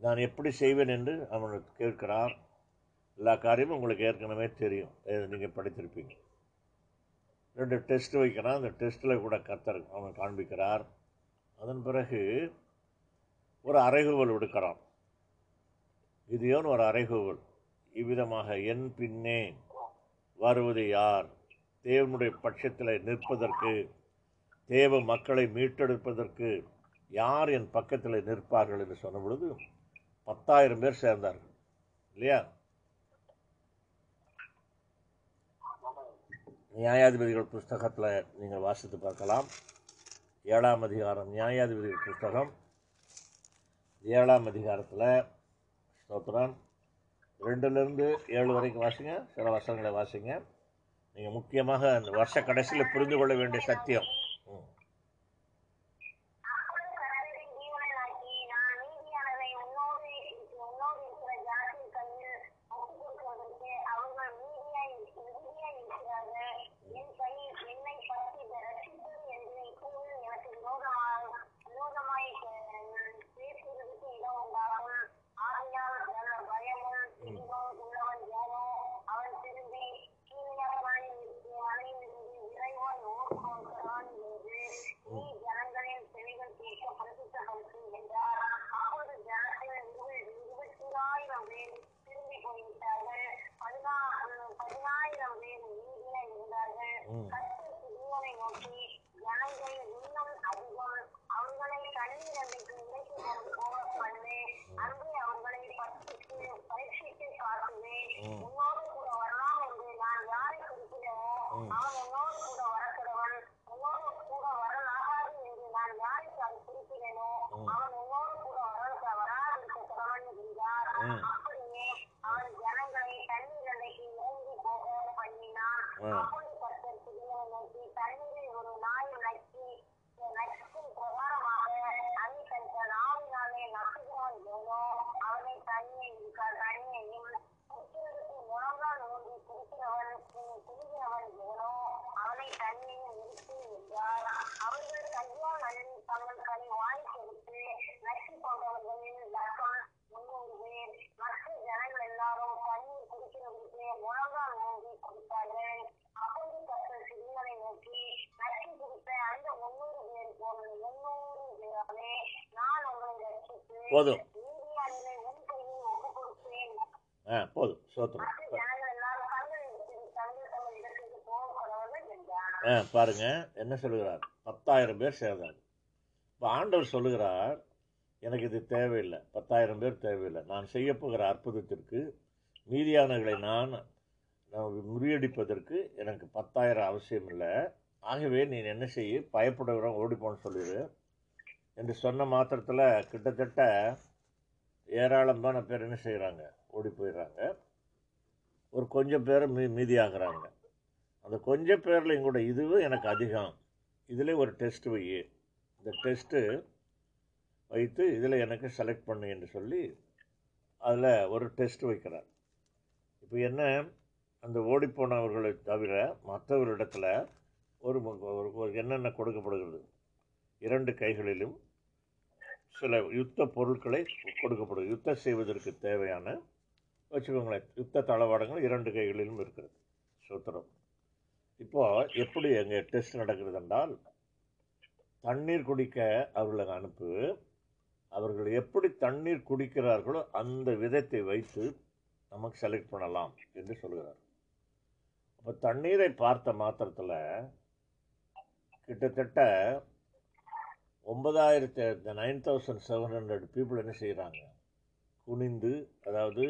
நான் எப்படி செய்வேன் என்று அவனுக்கு கேட்கிறார். எல்லா காரியமும் உங்களுக்கு ஏற்கனவே தெரியும். நீங்கள் படித்திருப்பீங்க. ரெண்டு டெஸ்ட் வைக்கிறான். அந்த டெஸ்ட்டில் கூட கர்த்தர் அவன் காண்பிக்கிறார். அதன் பிறகு ஒரு அறைகூவல் விடுக்கிறான். இது ஏன் ஒரு அறைகூவல். இவ்விதமாக என் பின்னே வருவது யார்? தேவனுடைய பட்சத்தில் நிற்பதற்கு தேவ மக்களை மீட்டெடுப்பதற்கு யார் என் பக்கத்தில் நிற்பார்கள்? என்று சொன்ன பொழுது பத்தாயிரம் பேர் சேர்ந்தார்கள். இல்லையா? நியாயாதிபதிகள் புஸ்தகத்தில் நீங்கள் வாசித்து பார்க்கலாம். ஏழாம் அதிகாரம் நியாயாதிபதிகள் புஸ்தகம் ஏழாம் அதிகாரத்தில் ஸ்தோத்திரம். ரெண்டுலேருந்து ஏழு வரைக்கும் வாசிங்க சில வசனங்களை வாசிங்க. நீங்கள் முக்கியமாக அந்த வருஷ கடைசியில் புரிந்து கொள்ள வேண்டிய சத்தியம். Wow. போதும். ஆ போதும். சோத்திரம் ஆ பாருங்க. என்ன சொல்லுகிறார்? பத்தாயிரம் பேர் சேர்ந்தாங்க. இப்போ ஆண்டவர் சொல்லுகிறார் எனக்கு இது தேவையில்லை. பத்தாயிரம் பேர் தேவையில்லை. நான் செய்யப்போகிற அற்புதத்திற்கு மீதியானவர்களை நான் முறியடிப்பதற்கு எனக்கு பத்தாயிரம் அவசியம் இல்லை. ஆகவே நீ என்ன செய்ய? பயப்படுகிறோம் ஓடிப்போன்னு சொல்லிடு என்று சொன்ன மாத்திரத்தில் கிட்டத்தட்ட ஏராளமான பேர் என்ன செய்கிறாங்க ஓடி போயிடுறாங்க ஒரு கொஞ்சம் பேர் மீ மீதியாகிறாங்க. அந்த கொஞ்சம் பேர்லையும் கூட இதுவும் எனக்கு அதிகம். இதில் ஒரு டெஸ்ட் வை. இந்த டெஸ்ட்டு வைத்து இதில் எனக்கு செலக்ட் பண்ணு என்று சொல்லி அதில் ஒரு டெஸ்ட் வைக்கிறார். இப்போ என்ன? அந்த ஓடிப்போனவர்களை தவிர மற்றவரிடத்தில் ஒரு ஒரு ஒரு என்னென்ன கொடுக்கப்படுகிறது? இரண்டு கைகளிலும் சில யுத்த பொருட்களை கொடுக்கப்படும். யுத்தம் செய்வதற்கு தேவையான வச்சுக்கோங்களேன் யுத்த தளவாடங்கள் இரண்டு கைகளிலும் இருக்கிறது. சூத்திரம். இப்போது எப்படி எங்கள் டெஸ்ட் நடக்கிறது என்றால் தண்ணீர் குடிக்க அவர்களை அனுப்பு அவர்கள் எப்படி தண்ணீர் குடிக்கிறார்களோ அந்த விதத்தை வைத்து நமக்கு செலக்ட் பண்ணலாம் என்று சொல்கிறார். அப்போ தண்ணீரை பார்த்த மாத்திரத்தில் கிட்டத்தட்ட ஒன்பதாயிரத்தி nine thousand seven hundred people என்ன செய்கிறாங்க குனிந்து அதாவது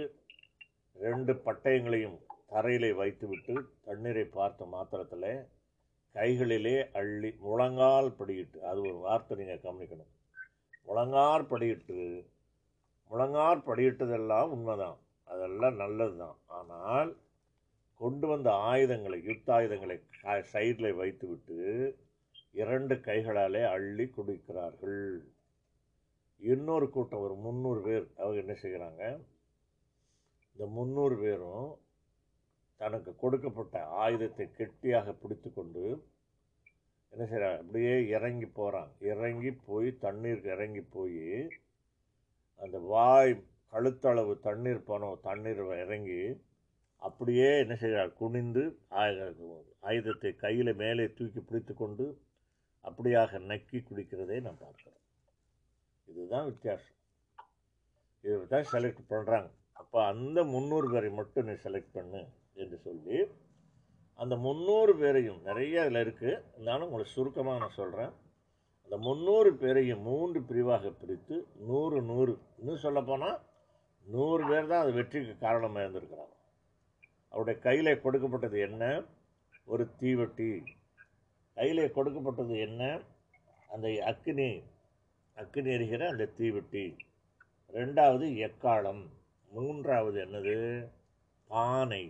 ரெண்டு பட்டயங்களையும் தரையிலே வைத்துவிட்டு தண்ணீரை பார்த்த மாத்திரத்தில் கைகளிலே அள்ளி முழங்கால் படியிட்டு அது ஒரு வார்த்தை நீங்கள் கவனிக்கணும். முழங்கால் படியிட்டு முழங்கால் படியிட்டதெல்லாம் உண்மைதான். அதெல்லாம் நல்லது தான் ஆனால் கொண்டு வந்த ஆயுதங்களை யுத்த ஆயுதங்களை சைடில் வைத்துவிட்டு இரண்டு கைகளாலே அள்ளி குடிக்கிறார்கள். இன்னொரு கூட்டம் ஒரு முந்நூறு பேர் அவங்க என்ன செய்கிறாங்க? இந்த முந்நூறு பேரும் தனக்கு கொடுக்கப்பட்ட ஆயுதத்தை கெட்டியாக பிடித்து கொண்டு என்ன செய்கிறாங்க அப்படியே இறங்கி போகிறாங்க இறங்கி போய் தண்ணீருக்கு இறங்கி போய் அந்த வாய் கழுத்தளவு தண்ணீர் போனோம். தண்ணீர் இறங்கி அப்படியே என்ன செய்கிறார் குனிந்து ஆயுதத்தை கையில் மேலே தூக்கி பிடித்து கொண்டு அப்படியாக நக்கி குடிக்கிறதை நான் பார்க்குறேன் இதுதான் வித்தியாசம். இதை தான் செலக்ட் பண்ணுறாங்க அப்போ அந்த முந்நூறு பேரை மட்டும் நீ செலக்ட் பண்ணு என்று சொல்லி அந்த முந்நூறு பேரையும் நிறைய அதில் இருக்குது இருந்தாலும் உங்களுக்கு சுருக்கமாக நான் சொல்கிறேன் அந்த முந்நூறு பேரையும் மூன்று பிரிவாக பிரித்து நூறு நூறு இன்னும் சொல்லப்போனால் நூறு பேர் தான் அது வெற்றிக்கு காரணமாக இருந்திருக்கிறாங்க. அவருடைய கையில் கொடுக்கப்பட்டது என்ன? ஒரு தீவட்டி. கையில் கொடுக்கப்பட்டது என்ன? அந்த அக்கினி அக்கினி எரிகிற அந்த தீவெட்டி. ரெண்டாவது எக்காளம். மூன்றாவது என்னது? பானை.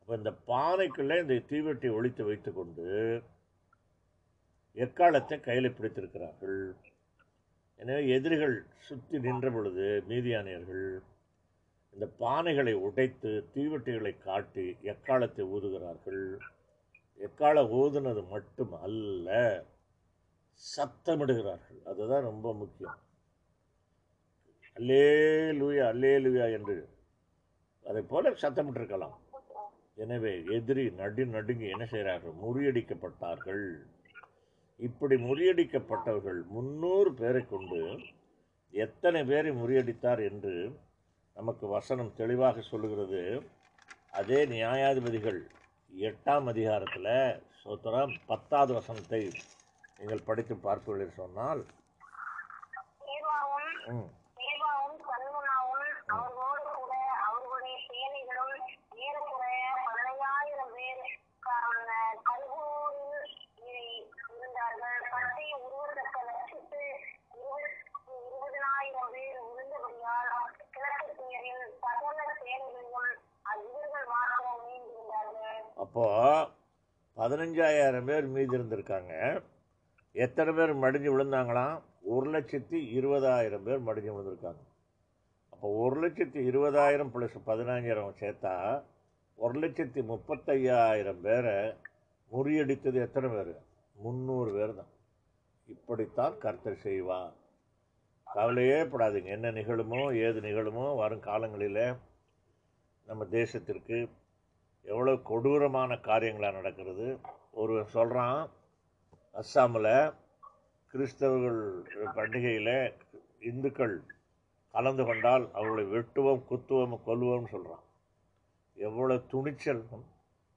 அப்போ இந்த பானைக்குள்ளே இந்த தீவெட்டி ஒழித்து வைத்துக்கொண்டு எக்காலத்தை கையில் பிடித்திருக்கிறார்கள். எனவே எதிரிகள் சுற்றி நின்ற பொழுது மீதியானியர்கள் இந்த பானைகளை உடைத்து தீவெட்டிகளை காட்டி எக்காலத்தை ஊதுகிறார்கள்? எக்கால ஊதுனது மட்டும் அல்ல சத்தமிடுகிறார்கள். அதுதான் ரொம்ப முக்கியம். அல்லே லூயா அல்லே லூயா என்று அதை போல சத்தமிட்டிருக்கலாம். எனவே எதிரி நடு நடுங்கி என்ன செய்கிறார்கள்? முறியடிக்கப்பட்டார்கள். இப்படி முறியடிக்கப்பட்டவர்கள் முன்னூறு பேரை கொண்டு எத்தனை பேரை முறியடித்தார் என்று நமக்கு வசனம் தெளிவாக சொல்லுகிறது. அதே நியாயாதிபதிகள் எட்டாம் அதிகாரத்தில் சோத்திரம் பத்தாவது வசனத்தை நீங்கள் படித்து பார்ப்பீர்கள் சொன்னால் ம், ஏவாவும் சல்முனாவும் அவர்களோடு கூட அவர்களுடைய சேனைகளும் ஏறக்குறைய பதினையாயிரம் பேர் க- கல்கோரில் இ- இருந்தார்கள் பட்டய உருவத்தக்க லட்சத்து இருபத்தி இருபதனாயிரம் பேர் இருந்தபடியால் கிழக்கத்தியரின் சகல சேனைகளிலும் இவர்கள் மாத்திரம் நீந்திருந்தார்கள் அப்போ பதினஞ்சாயிரம் பேர் மீதி இருந்திருக்காங்க. எத்தனை பேர் மடிஞ்சு விழுந்தாங்களாம் ஒரு லட்சத்தி இருபதாயிரம் பேர் மடிஞ்சு விழுந்திருக்காங்க. அப்போ ஒரு லட்சத்தி இருபதாயிரம் ப்ளஸ் பதினஞ்சாயிரம் சேர்த்தா ஒரு லட்சத்தி முப்பத்தையாயிரம் பேரை முறியடித்தது எத்தனை பேர்? முந்நூறு பேர் தான். இப்படித்தான் கர்த்தர் செய்வார். கவலையே படாதீங்க. என்ன நிகழுமோ ஏது நிகழுமோ வரும் காலங்களில் நம்ம தேசத்திற்கு எவ்வளோ கொடூரமான காரியங்களாக நடக்கிறது. ஒரு சொல்கிறான் அஸ்ஸாமில் கிறிஸ்தவர்கள் பண்டிகையில் இந்துக்கள் கலந்து கொண்டால் அவர்களை வெட்டுவோம் குத்துவோம் கொல்லுவோம்னு சொல்கிறான் எவ்வளோ துணிச்சல்.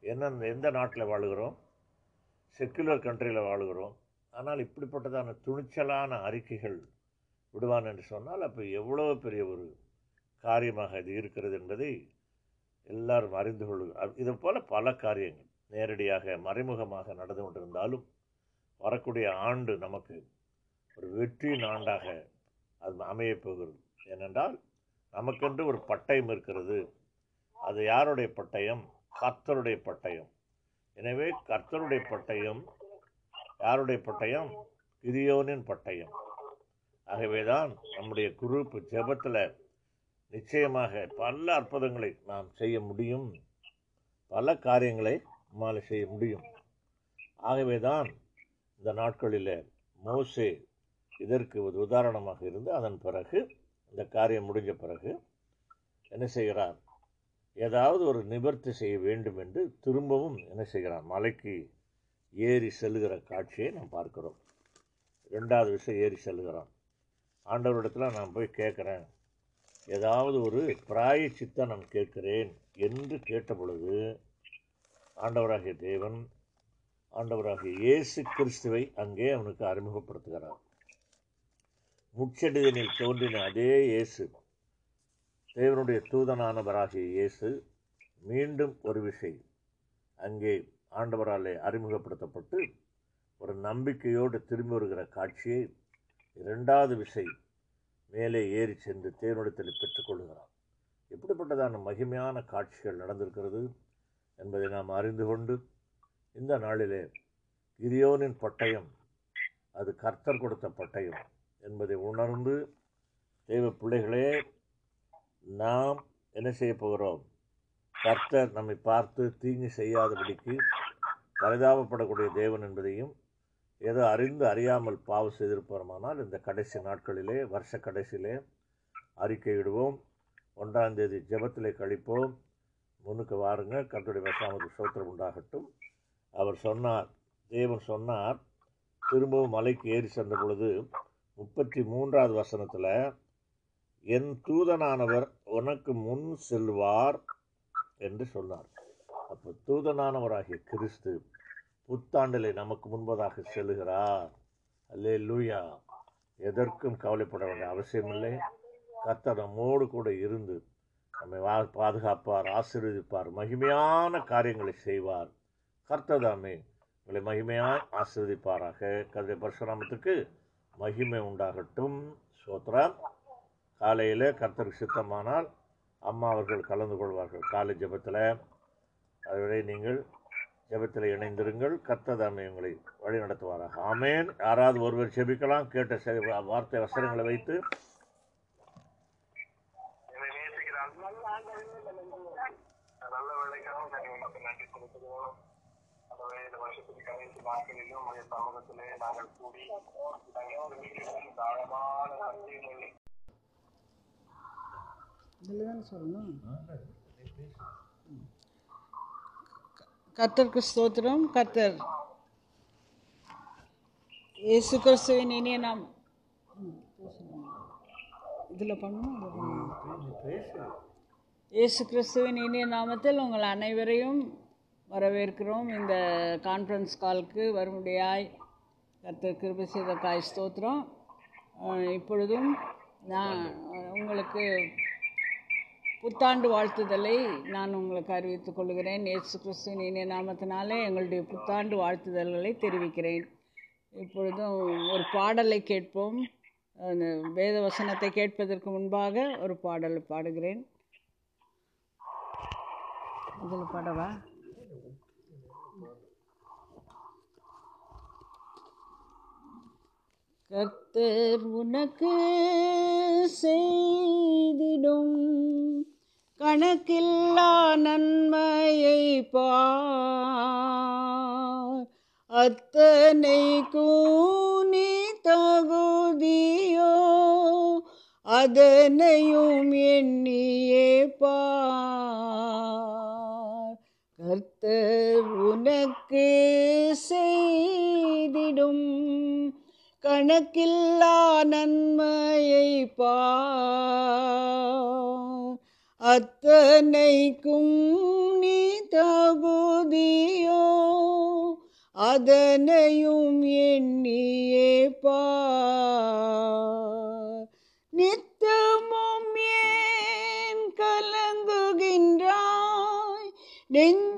என்ன எந்த நாட்டில் வாழுகிறோம்? செக்குலர் கண்ட்ரியில் வாழுகிறோம். ஆனால் இப்படிப்பட்டதான துணிச்சலான அறிக்கைகள் விடுவான் என்று சொன்னால் அப்போ எவ்வளோ பெரிய ஒரு காரியமாக இது இருக்கிறது என்பதை எல்லாரும் அறிந்து கொள்ளுங்க இது போல் பல காரியங்கள் நேரடியாக மறைமுகமாக நடந்து கொண்டிருந்தாலும் வரக்கூடிய ஆண்டு நமக்கு ஒரு வெற்றியின் ஆண்டாக அது அமையப் போகிறது. ஏனென்றால் நமக்கென்று ஒரு பட்டயம் இருக்கிறது. அது யாருடைய பட்டயம்? கர்த்தருடைய பட்டயம். எனவே கர்த்தருடைய பட்டயம் யாருடைய பட்டயம்? கிரியோனின் பட்டயம். ஆகவேதான் நம்முடைய குரூப் ஜெபத்தில் நிச்சயமாக பல அற்புதங்களை நாம் செய்ய முடியும். பல காரியங்களை நம்மால் செய்ய முடியும். ஆகவே தான் இந்த நாட்களில் மோசே இதற்கு ஒரு உதாரணமாக இருந்து அதன் பிறகு இந்த காரியம் முடிஞ்ச பிறகு என்ன செய்கிறார்? ஏதாவது ஒரு நிவர்த்தி செய்ய வேண்டும் என்று திரும்பவும் என்ன செய்கிறார்? மலைக்கு ஏறி செல்லுகிற காட்சியை நாம் பார்க்கிறோம். ரெண்டாவது விஷயம் ஏறி செல்லுகிறான். ஆண்டவரிடத்தில் நான் போய் கேட்குறேன். ஏதாவது ஒரு பிராய சித்தா நான் கேட்கிறேன் என்று கேட்டபொழுது ஆண்டவராகிய தேவன் ஆண்டவராகிய இயேசு கிறிஸ்துவை அங்கே அவனுக்கு அறிமுகப்படுத்துகிறார். முச்செடிதனில் தோன்றின அதே இயேசு தேவனுடைய தூதனானவராகிய இயேசு மீண்டும் ஒரு விஷயம் அங்கே ஆண்டவராலே அறிமுகப்படுத்தப்பட்டு ஒரு நம்பிக்கையோடு திரும்பி வருகிற காட்சியை இரண்டாவது விஷயம் மேலே ஏறி சென்று தேவனிடத்தில் பெற்றுக்கொள்கிறார் எப்படிப்பட்டதான மகிமையான காட்சிகள் நடந்திருக்கிறது என்பதை நாம் அறிந்து கொண்டு இந்த நாளிலே கிரியோனின் பட்டயம் அது கர்த்தர் கொடுத்த பட்டயம் என்பதை உணர்ந்து தெய்வ பிள்ளைகளே நாம் என்ன செய்ய போகிறோம்? கர்த்தர் நம்மை பார்த்து தீங்கு செய்யாதபடிக்கு பரிதாபப்படக்கூடிய தேவன் என்பதையும் ஏதோ அறிந்து அறியாமல் பாவம் செய்திருப்போமானால் இந்த கடைசி நாட்களிலே வருஷ கடைசியிலே அறிக்கையிடுவோம். ஒன்றாம் தேதி ஜபத்திலே கழிப்போம். முன்னுக்கு வாருங்க. கர்த்தருடைய வசாமது சோத்திரம் உண்டாகட்டும். அவர் சொன்னார் தேவன் சொன்னார் திரும்பவும் மலைக்கு ஏறி சென்ற பொழுது முப்பத்தி மூன்றாவது வசனத்தில் என் தூதனானவர் உனக்கு முன் செல்வார் என்று சொன்னார். அப்போ தூதனானவராகிய கிறிஸ்து புத்தாண்டிலே நமக்கு முன்பதாக செல்கிறார் அல்லே லூயா எதற்கும் கவலைப்பட வேண்டிய அவசியமில்லை. கர்த்தர் நம்மோடு கூட இருந்து நம்மை வா பாதுகாப்பார் ஆசீர்வதிப்பார் மகிமையான காரியங்களை செய்வார். கர்த்ததாமே உங்களை மகிமையாக ஆசீர்வதிப்பாராக. கதை பரசுராமத்துக்கு மகிமை உண்டாகட்டும். சோத்ரா காலையில் கர்த்தருக்கு சித்தமானால் அம்மா அவர்கள் கலந்து கொள்வார்கள். காலை ஜபத்தில். அதுவரை நீங்கள் ஜெபத்தில் இணைந்திருங்கள். கர்த்ததாமே உங்களை வழி நடத்துவாராக ஆமேன். யாராவது ஒருவர் ஜெபிக்கலாம். கேட்ட வார்த்தை வசனங்களை வைத்து. சொல்லணும். கர்த்தருக்கு ஸ்தோத்திரம். கர்த்தர். இயேசு கிறிஸ்துவின் இனிய நாம் இதில் பண்ணணும் இயேசு கிறிஸ்துவின் இனிய நாமத்தில் உங்கள் அனைவரையும் வரவேற்கிறோம். இந்த கான்ஃபரன்ஸ் காலுக்கு வரும்படியாய் கர்த்தர் கிருபை செய்த காய் ஸ்தோத்திரம் இப்பொழுதும் நான் உங்களுக்கு புத்தாண்டு வாழ்த்துதலை நான் உங்களுக்கு அறிவித்துக் கொள்கிறேன். இயேசு கிறிஸ்துவின் இனிய நாமத்தினாலே எங்களுடைய புத்தாண்டு வாழ்த்துதல்களை தெரிவிக்கிறேன். இப்பொழுதும் ஒரு பாடலை கேட்போம். அந்த வேத வசனத்தை கேட்பதற்கு முன்பாக ஒரு பாடலை பாடுகிறேன். இதில் பாடவா? கர்த்தர் உனக்கு செய்திடும். கணக்கில்லா நன்மையை பார். அத்தனை கூனி தகுதியோ அதனையும் எண்ணியே பார். கர்த்தர் உனக்கு செய்திடும். கணக்கில்லா நன்மையை பார் அத்தனைக்கும் நீ தகுதியோ? அதனையும் எண்ணியே பா. நித்தமும் ஏன் கலங்குகின்றாய்? நெஞ்ச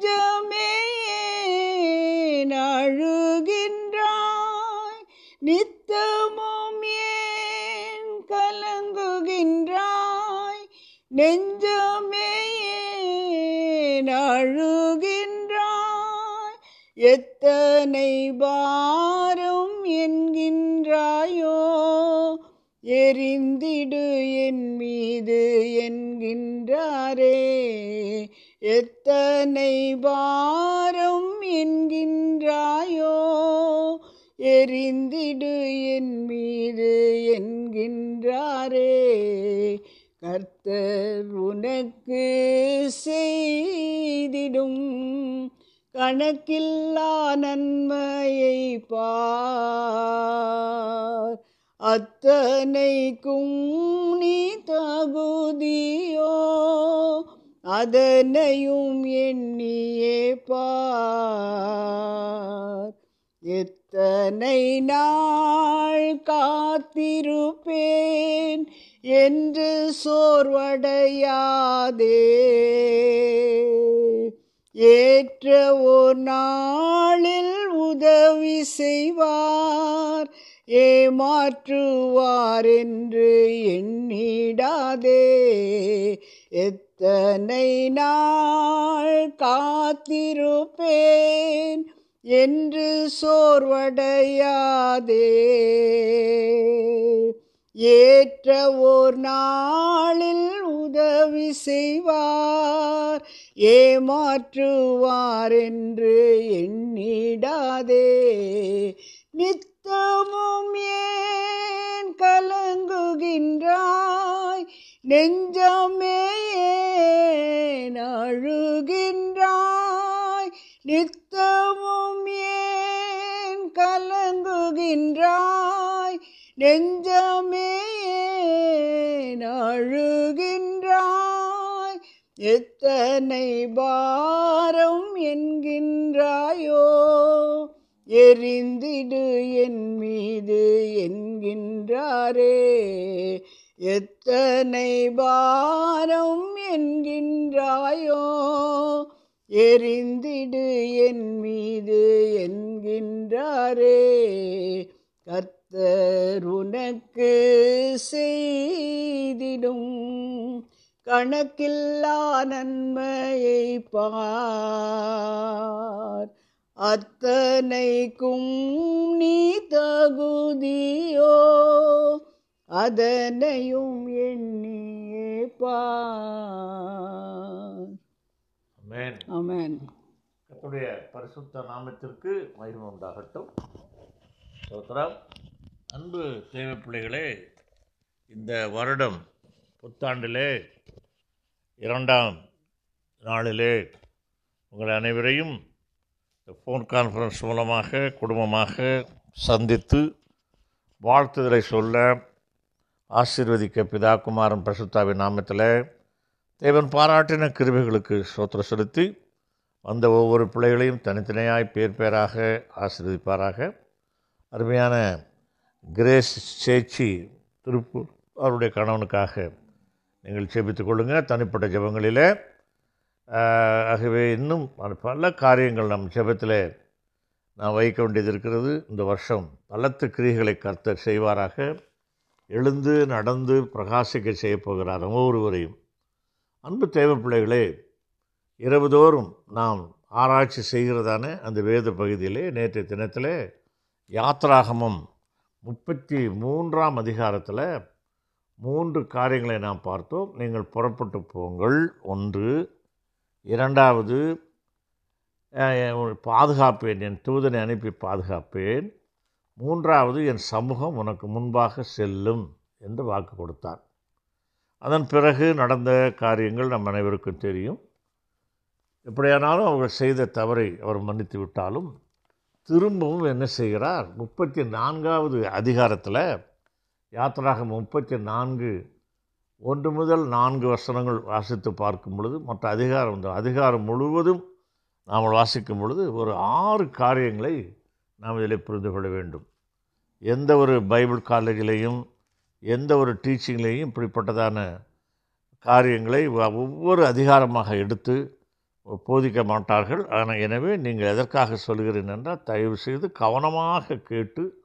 எத்தனை பாரம் என்கின்றாயோ? எரிந்திடு என் மீது என்கின்றாரே. எத்தனை பாரம் என்கின்றாயோ? எரிந்திடு என் மீது என்கின்றாரே. கர்த்தர் உனக்கு செய்திடும். கணக்கில்லா நன்மையை பார். அத்தனைக்கும் நீ தகுதியோ அதனையும் எண்ணியே பார். எத்தனை நாள் காத்திருப்பேன் என்று சோர்வடையாதே. ஏற்ற ஓர் நாளில் உதவி செய்வார். ஏமாற்றுவார் என்று எண்ணிடாதே. எத்தனை நாள் காத்திருப்பேன் என்று சோர்வடையாதே. ஏற்ற ஓர் நாளில் உதவி செய்வார். ஏமாற்றுவாரென்று எண்ணிடாதே. நித்தமும் ஏன் கலங்குகின்றாய்? நெஞ்சமே ஏன் அழுகின்றாய்? நித்தமும் ஏன் கலங்குகின்றாய்? நெஞ்சமே ஏன் அழுகின்றாய் எத்தனை பாரம் என்கின்றாயோ? எரிந்திடு என் மீது என்கின்றாரே. எத்தனை பாரம் என்கின்றாயோ? எரிந்திடு என் மீது என்கின்றாரே. கர்த்தர் உனக்கு செய்திடும். கணக்கில்லா நன்மையை பார். அத்தனைக்கும் நீ தகுதியோ? அதனையும் எண்ணியே பார். ஆமென். கர்த்தருடைய பரிசுத்த நாமத்திற்கு மகிமை உண்டாகட்டும். ஸ்தோத்திரம் அன்பு தேவ பிள்ளைகளே இந்த வருடம் புத்தாண்டிலே இரண்டாம் நாளிலே உங்கள் அனைவரையும் ஃபோன் கான்ஃபரன்ஸ் மூலமாக குடும்பமாக சந்தித்து வாழ்த்துதலை சொல்ல ஆசீர்வதிக்க பிதா குமாரன் பிரசுத்தாவின் நாமத்தில் தேவன் பாராட்டின கிருமிகளுக்கு சோத்திர செலுத்தி வந்த ஒவ்வொரு பிள்ளைகளையும் தனித்தனியாய் பேர் பேராக ஆசீர்வதிப்பாராக. அருமையான கிரேஸ் சேச்சி திருப்பூர் அவருடைய கணவனுக்காக நீங்கள் செபித்துக் கொள்ளுங்கள் தனிப்பட்ட ஜெபங்களிலே ஆகவே இன்னும் பல காரியங்கள் நம் ஜெபத்தில் நான் வைக்க வேண்டியது இருக்கிறது இந்த வருஷம் பலத்து கிரிகளை கர்த்தர் செய்வாராக. எழுந்து நடந்து பிரகாசிக்க செய்யப்போகிறார் ஒவ்வொருவரையும். அன்பு தேவ பிள்ளைகளே இரவுதோறும் நாம் ஆராய்ச்சி செய்கிறதான அந்த வேத பகுதியிலே நேற்றைய தினத்திலே யாத்ராகமம் முப்பத்தி மூன்றாம் அதிகாரத்தில் மூன்று காரியங்களை நாம் பார்த்தோம். நீங்கள் புறப்பட்டு போங்கள். ஒன்று இரண்டாவது பாதுகாப்பேன். என் தூதனை அனுப்பி பாதுகாப்பேன். மூன்றாவது என் சமூகம் உனக்கு முன்பாக செல்லும் என்று வாக்கு கொடுத்தார். அதன் பிறகு நடந்த காரியங்கள் நம் அனைவருக்கும் தெரியும். எப்படியானாலும் அவர்கள் செய்த தவறை அவர் மன்னித்து விட்டாலும் திரும்பவும் என்ன செய்கிறார்? முப்பத்தி நான்காவது அதிகாரத்தில் யாத்திராக முப்பத்தி நான்கு ஒன்று முதல் நான்கு வசனங்கள் வாசித்து பார்க்கும் பொழுது மற்ற அதிகாரம் இந்த அதிகாரம் முழுவதும் நாம் வாசிக்கும் பொழுது ஒரு ஆறு காரியங்களை நாம் இதில் புரிந்து கொள்ள வேண்டும். எந்த ஒரு பைபிள் காலேஜிலையும் எந்த ஒரு டீச்சிங்லேயும் இப்படிப்பட்டதான காரியங்களை வ- ஒவ்வொரு அதிகாரமாக எடுத்து போதிக்க மாட்டார்கள். ஆனால் எனவே நீங்கள் எதற்காக சொல்கிறேன் என்றால் தயவு செய்து கவனமாக கேட்டு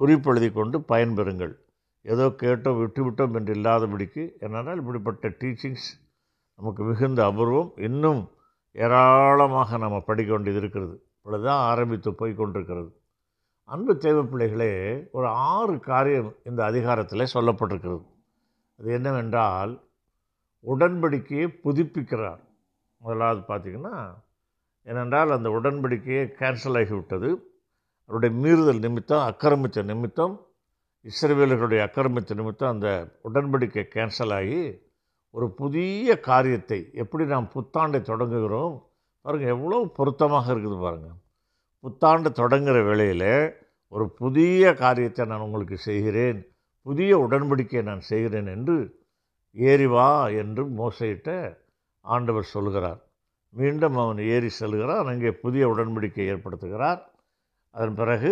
குறிப்பெழுதி கொண்டு பயன்பெறுங்கள். ஏதோ கேட்டோம் விட்டுவிட்டோம் என்று இல்லாதபடிக்கு என்னென்னால் இப்படிப்பட்ட டீச்சிங்ஸ் நமக்கு மிகுந்த அபூர்வம். இன்னும் ஏராளமாக நம்ம படிக்க வேண்டியது இருக்கிறது இப்பொழுதுதான் ஆரம்பித்து போய் கொண்டிருக்கிறது. அன்பு தேவ பிள்ளைகளே ஒரு ஆறு காரியம் இந்த அதிகாரத்தில் சொல்லப்பட்டிருக்கிறது. அது என்னவென்றால் உடன்படிக்கையை புதுப்பிக்கிறார். முதலாவது பார்த்திங்கன்னா ஏனென்றால் அந்த உடன்படிக்கையை கேன்சல் ஆகிவிட்டது. அவருடைய மீறுதல் நிமித்தம் அக்கிரமித்த நிமித்தம் இஸ்ரவேலர்களுடைய அக்கிரமத்தை நிமித்தம் அந்த உடன்படிக்கை கேன்சல் ஆகி ஒரு புதிய காரியத்தை எப்படி நாம் புத்தாண்டை தொடங்குகிறோம்? பாருங்கள் எவ்வளோ பொருத்தமாக இருக்குது பாருங்கள் புத்தாண்டு தொடங்குகிற வேளையில் ஒரு புதிய காரியத்தை நான் உங்களுக்கு செய்கிறேன் புதிய உடன்படிக்கையை நான் செய்கிறேன் என்று ஏறி வா என்று மோசையிட்ட ஆண்டவர் சொல்கிறார். மீண்டும் அவன் ஏறி செல்கிறான் அங்கே புதிய உடன்படிக்கை ஏற்படுத்துகிறார். அதன் பிறகு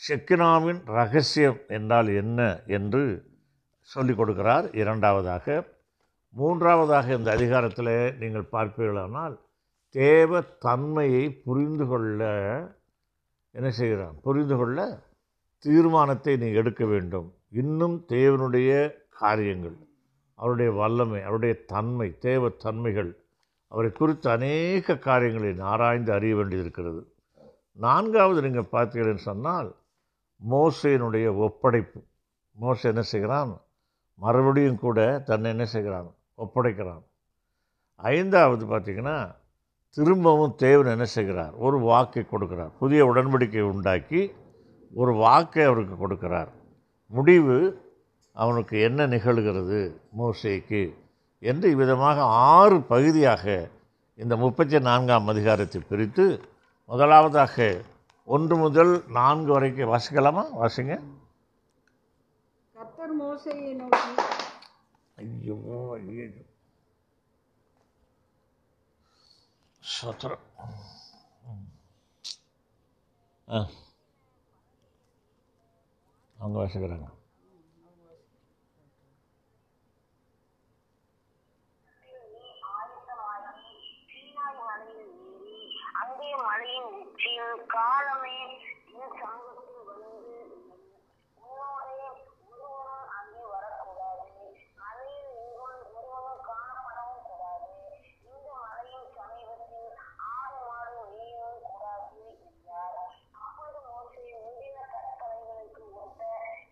ஷெக்கினாவின் ரகசியம் என்றால் என்ன என்று சொல்லிக் கொடுக்கிறார். இரண்டாவதாக மூன்றாவதாக இந்த அதிகாரத்தில் நீங்கள் பார்ப்பீர்களானால் தேவ தன்மையை புரிந்து கொள்ள என்ன செய்கிறான்? புரிந்து கொள்ள தீர்மானத்தை நீ எடுக்க வேண்டும். இன்னும் தேவனுடைய காரியங்கள் அவருடைய வல்லமை அவருடைய தன்மை தேவ தன்மைகள் அவரை குறித்து அநேக காரியங்களை ஆராய்ந்து அறிய வேண்டியிருக்கிறது. நான்காவது நீங்கள் பார்த்தீங்கன்னு சொன்னால் மோசையினுடைய ஒப்படைப்பு. மோசை என்ன செய்கிறான்? மறுபடியும் கூட தன்னை என்ன செய்கிறான்? ஒப்படைக்கிறான். ஐந்தாவது பார்த்தீங்கன்னா திரும்பவும் தேவன் என்ன செய்கிறார்? ஒரு வாக்கை கொடுக்கிறார். புதிய உடன்படிக்கை உண்டாக்கி ஒரு வாக்கை அவருக்கு கொடுக்கிறார். முடிவு அவனுக்கு என்ன நிகழ்கிறது மோசேக்கு? என்று இவ்விதமாக ஆறு பகுதியாக இந்த முப்பத்தி நான்காம் அதிகாரத்தை பிரித்து முதலாவதாக ஒன்று முதல் நான்கு வரைக்கும் வாசிக்கலாமா? வாசிங்க. கர்த்தர் மோசையை நோக்கி. ஐயோ ஐயோ. சத்திரம். அவங்க வாசிக்கிறாங்க சீனாய் மலையில் ஏறி அங்கே மலையின் உச்சியில் காலமே என் சமூகத்தில் வந்து உன்னோடே ஒருவனும் அங்கே வரக்கூடாது மலையில் ஒருவன் ஒருவனும் காணப்படவும் கூடாது இந்த மலையின் சமீபத்தில் ஆடு மாடு மேயவும் கூடாது என்றார் அப்பொழுது மோசே முந்தின கற்பனைகளுக்கு ஒத்த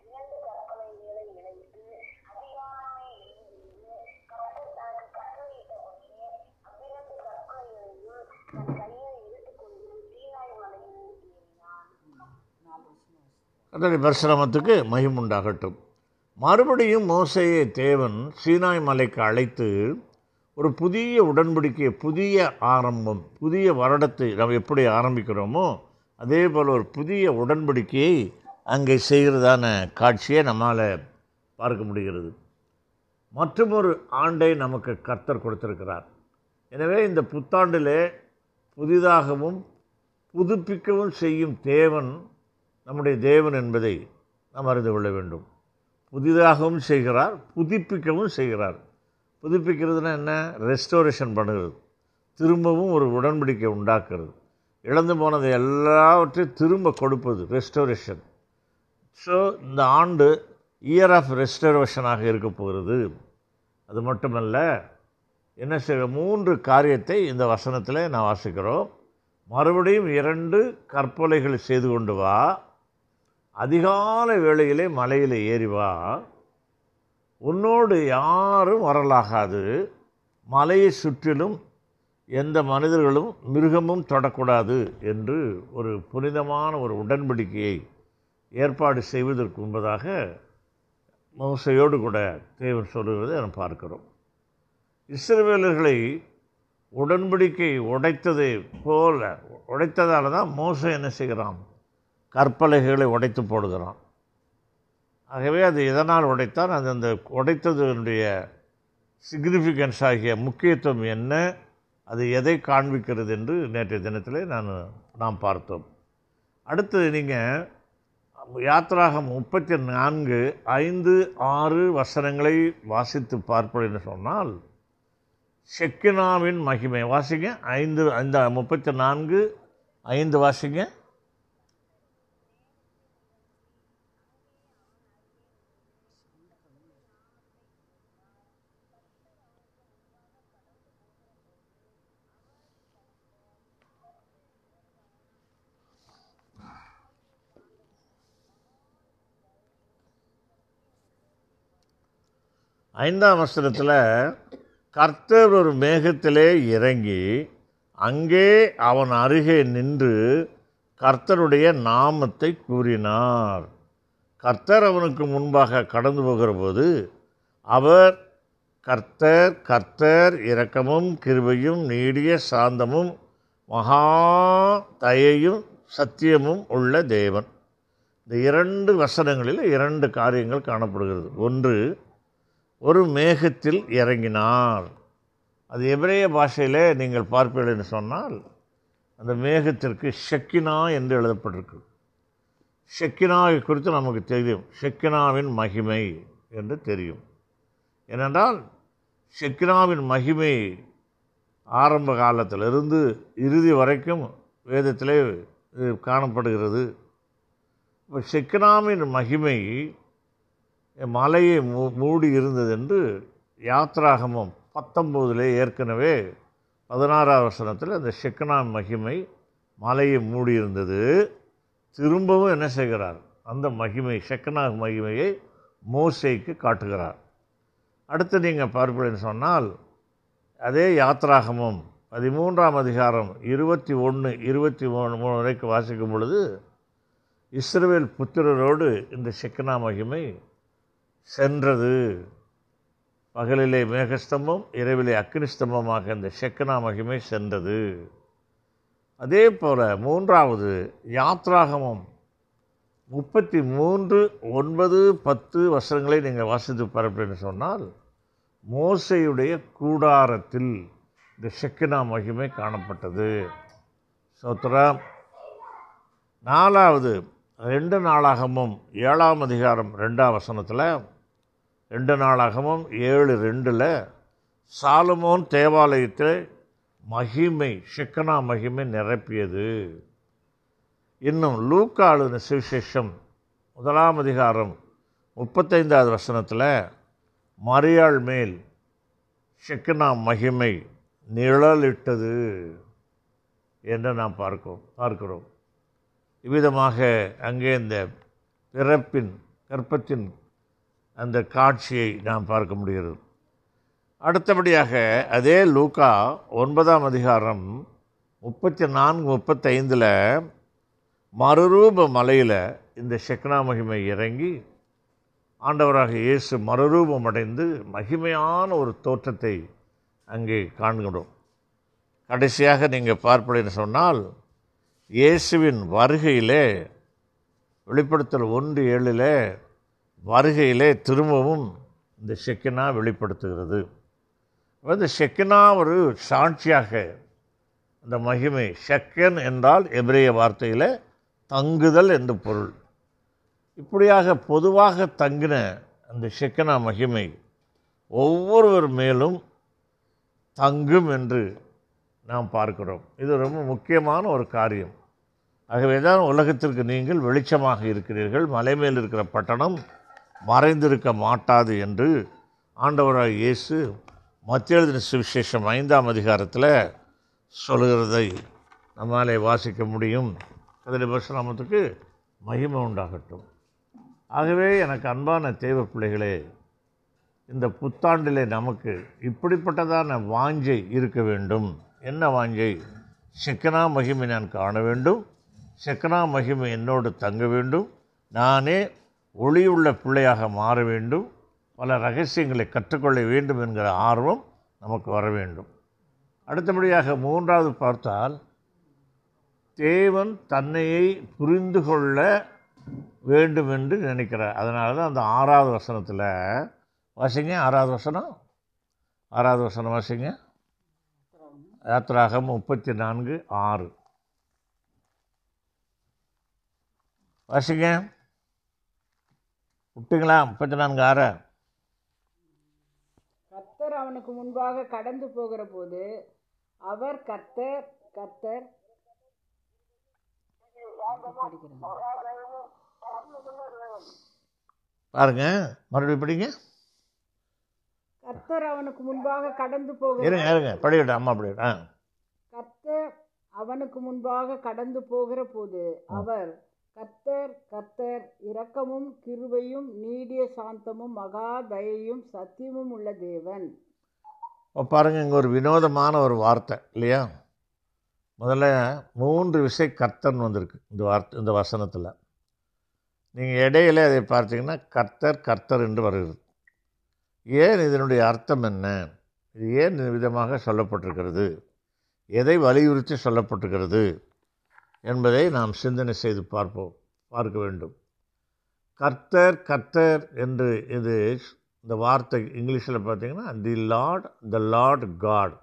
இரண்டு கற்பனைகளை இணைத்து அதிகாரமே எழுந்திருந்து கர்த்தர் தனக்கு கட்டளையிட்டபடியே அவ்விரண்டு கற்பனைகளையும் தன் கையில் எடுத்துக்கொண்டு சீனாய் மலையில் ஏறினான் அதனுடைய பரிசிரமத்துக்கு மகிமுண்டாகட்டும். மறுபடியும் மோசையை தேவன் சீனாய் மலைக்கு அழைத்து ஒரு புதிய உடன்படிக்கை புதிய ஆரம்பம் புதிய வருடத்தை நாம் எப்படி ஆரம்பிக்கிறோமோ அதே போல் ஒரு புதிய உடன்படிக்கையை அங்கே செய்கிறதான காட்சியை நம்மால் பார்க்க முடிகிறது. மற்றொரு ஆண்டை நமக்கு கர்த்தர் கொடுத்திருக்கிறார். எனவே இந்த புத்தாண்டிலே புதிதாகவும் புதுப்பிக்கவும் செய்யும் தேவன் நம்முடைய தேவன் என்பதை நாம் அறிந்து கொள்ள வேண்டும். புதிதாகவும் செய்கிறார் புதுப்பிக்கவும் செய்கிறார். புதுப்பிக்கிறதுனா என்ன? ரெஸ்டோரேஷன் பண்ணுறது திரும்பவும் ஒரு உடன்படிக்கை உண்டாக்குறது இழந்து போனதை எல்லாவற்றையும் திரும்ப கொடுப்பது ரெஸ்டோரேஷன் ஸோ இந்த ஆண்டு இயர் ஆஃப் ரெஸ்டோரேஷனாக இருக்க போகிறது. அது மட்டுமல்ல என்ன செய்ய மூன்று காரியத்தை இந்த வசனத்தில் நான் வாசிக்கிறோம். மறுபடியும் இரண்டு கற்பலைகள் செய்து கொண்டு வா. அதிகாலை வேளையிலே மலையில் ஏறி வா. உன்னோடு யாரும் வரலாகாது. மலையை சுற்றிலும் எந்த மனிதர்களும் மிருகமும் தொடக்கூடாது என்று ஒரு புனிதமான ஒரு உடன்படிக்கையை ஏற்பாடு செய்வதற்கு முன்பதாக மோசையோடு கூட தேவன் சொல்லுவதை நாம் பார்க்கிறோம். இஸ்ரவேலர்களை உடன்படிக்கை உடைத்ததை போல உடைத்ததால் தான் மோசை என்ன செய்கிறான்? கற்பலகைகளை உடைத்து போடுகிறோம் ஆகவே அது எதனால் உடைத்தான்? அது அந்த உடைத்ததனுடைய சிக்னிஃபிகன்ஸ் ஆகிய முக்கியத்துவம் என்ன? அது எதை காண்பிக்கிறது என்று நேற்றைய தினத்திலே நான் நாம் பார்த்தோம். அடுத்து நீங்கள் யாத்திராகம் முப்பத்தி நான்கு ஐந்து ஆறு வசனங்களை வாசித்து பார்ப்பது என்று சொன்னால் செக்கினாவின் மகிமை. வாசிங்க ஐந்து ஐந்து முப்பத்தி நான்கு ஐந்து வாசிங்க. ஐந்தாம் வசனத்தில் கர்த்தர் ஒரு மேகத்திலே இறங்கி அங்கே அவன் அருகே நின்று கர்த்தருடைய நாமத்தை கூறினார். கர்த்தர் அவனுக்கு முன்பாக கடந்து போகிற போது அவர் கர்த்தர் கர்த்தர் இரக்கமும் கிருபையும் நீடிய சாந்தமும் மகா தயையும் சத்தியமும் உள்ள தேவன். இந்த இரண்டு வசனங்களில் இரண்டு காரியங்கள் காணப்படுகிறது. ஒன்று ஒரு மேகத்தில் இறங்கினார். அது எபிரேய பாஷையிலே நீங்கள் பார்ப்பீர்கள் என்று சொன்னால் அந்த மேகத்திற்கு ஷெக்கினா என்று எழுதப்பட்டிருக்கு ஷெக்கினாவை குறித்து நமக்கு தெரியும். ஷெக்கினாவின் மகிமை என்று தெரியும். ஏனென்றால் ஷெக்கினாவின் மகிமை ஆரம்ப காலத்திலிருந்து இறுதி வரைக்கும் வேதத்திலே இது காணப்படுகிறது. இப்போ ஷெக்கினாவின் மகிமை மலையை மூ மூடி இருந்தது என்று யாத்ராகமம் பத்தொம்போதிலே ஏற்கனவே பதினாறாம் வசனத்தில் அந்த ஷெக்னா மகிமை மலையை மூடி இருந்தது. திரும்பவும் என்ன செய்கிறார்? அந்த மகிமை ஷெக்னா மகிமையை மோசைக்கு காட்டுகிறார். அடுத்து நீங்கள் பார்ப்பீங்கன்னு சொன்னால் அதே யாத்ராகமம் பதிமூன்றாம் அதிகாரம் இருபத்தி ஒன்று இருபத்தி மூணு மூணு வரைக்கும் வாசிக்கும் பொழுது இஸ்ரேல் புத்திரரோடு இந்த ஷெக்கனா மகிமை சென்றது. பகலிலே மேகஸ்தம்பம் இரவிலே அக்னிஸ்தம்பமாக இந்த செக்கனா மகிமை சென்றது. அதே போல் மூன்றாவது யாத்ராகமம். முப்பத்தி மூன்று ஒன்பது பத்து வசனங்களை நீங்கள் வாசித்து பரப்புன்னு சொன்னால் மோசையுடைய கூடாரத்தில் இந்த செக்கினா மகிமை காணப்பட்டது. சோத்ரா நாலாவது ரெண்டு நாளாகமும் ஏழாம் அதிகாரம் ரெண்டாம் வசனத்தில் ரெண்டு நாளாகமும் ஏழு ரெண்டில் சாலமோன் தேவாலயத்தில் மகிமை சிக்கனா மகிமை நிரப்பியது. இன்னும் லூக்காளு சுவிசேஷம் முதலாம் அதிகாரம் முப்பத்தைந்தாவது வசனத்தில் மரியாள் மேல் சிக்கனா மகிமை நிழலிட்டது என்று நாம் பார்க்கிறோம் பார்க்கிறோம். இவ்விதமாக அங்கே இந்த பிறப்பின் கற்பத்தின் அந்த காட்சியை நாம் பார்க்க முடிகிறது. அடுத்தபடியாக அதே லூக்கா ஒன்பதாம் அதிகாரம் முப்பத்தி நான்கு முப்பத்தைந்தில் மறுரூப மலையில் இந்த ஷெக்னா மகிமை இறங்கி ஆண்டவராக இயேசு மறுரூபம் அடைந்து மகிமையான ஒரு தோற்றத்தை அங்கே காண்கிறோம். கடைசியாக நீங்கள் பார்ப்பதுன்னு சொன்னால் இயேசுவின் வருகையிலே வெளிப்படுத்தல் ஒன்று ஏழில் வருகையிலே திரும்பவும் இந்த ஷெக்கினா வெளிப்படுத்துகிறது. இந்த ஷெக்கினா ஒரு சாட்சியாக அந்த மகிமை ஷெக்கன் என்றால் எபிரேய வார்த்தையில் தங்குதல் என்று பொருள். இப்படியாக பொதுவாக தங்கின அந்த ஷெக்கனா மகிமை ஒவ்வொருவர் மேலும் தங்கும் என்று நாம் பார்க்கிறோம். இது ரொம்ப முக்கியமான ஒரு காரியம். ஆகவே தான் உலகத்திற்கு நீங்கள் வெளிச்சமாக இருக்கிறீர்கள் மலை மேல் இருக்கிற பட்டணம் மறைந்திருக்க மாட்டாது என்று ஆண்டவராக இயேசு மத்திய எழுதின சுவிசேஷம் ஐந்தாம் அதிகாரத்தில் சொல்கிறதை நம்மாலே வாசிக்க முடியும். அதில் பரசுராமத்துக்கு மகிமை உண்டாகட்டும். ஆகவே எனக்கு அன்பான தேவ பிள்ளைகளே இந்த புத்தாண்டிலே நமக்கு இப்படிப்பட்டதான வாஞ்சை இருக்க வேண்டும். என்ன வாஞ்சை? சிக்கனா மகிமை நான் காண வேண்டும். செக்கனா மகிமை என்னோடு தங்க வேண்டும். நானே ஒளியுள்ள பிள்ளையாக மாற வேண்டும். பல ரகசியங்களை கற்றுக்கொள்ள வேண்டும் என்கிற ஆர்வம் நமக்கு வர வேண்டும். அடுத்தபடியாக மூன்றாவது பார்த்தால் தேவன் தன்னையை புரிந்து கொள்ள வேண்டும் என்று நினைக்கிறார். அதனால தான் அந்த ஆறாவது வசனத்தில் வாசிங்க ஆறாவது வசனம். ஆறாவது வசனம் வாசிங்க. யாத்ராகம் முப்பத்தி நான்கு ஆறு. வாசிங்க. விட்டுங்களா? முப்பத்தி நான்கு ஆறு கர்த்தர் அவனுக்கு முன்பாக கடந்து போகிற போது அவர் கர்த்தர் கர்த்தர். பாருங்க மறுபடியும் படிங்க. கர்த்தர் அவனுக்கு முன்பாக கடந்து போகிற இருங்க இருங்க படிக்கட்டும் அம்மா ஆ. கர்த்தர் அவனுக்கு முன்பாக கடந்து போகிற போது அவர் கர்த்தர் கர்த்தர் இரக்கமும் கிருபையும் நீடிய சாந்தமும் மகா தயையும் சத்தியமும் உள்ள தேவன். பாருங்க பாருங்கள் இங்கே ஒரு வினோதமான ஒரு வார்த்தை இல்லையா? முதல்ல மூன்று விசை கர்த்தர்னு வந்திருக்கு இந்த வார்த்தை இந்த வசனத்தில். நீங்கள் இடையில அதை பார்த்தீங்கன்னா கர்த்தர் கர்த்தர் என்று வருகிறது. ஏன் இதனுடைய அர்த்தம் என்ன? இது ஏன் விதமாக சொல்லப்பட்டிருக்கிறது? எதை வலியுறுத்தி சொல்லப்பட்டிருக்கிறது? என்பதை நாம் சிந்தனை செய்து பார்ப்போம் பார்க்க வேண்டும். கர்த்தர் கர்த்தர் என்று இது இந்த வார்த்தை இங்கிலீஷில் பார்த்தீங்கன்னா the Lord the Lord God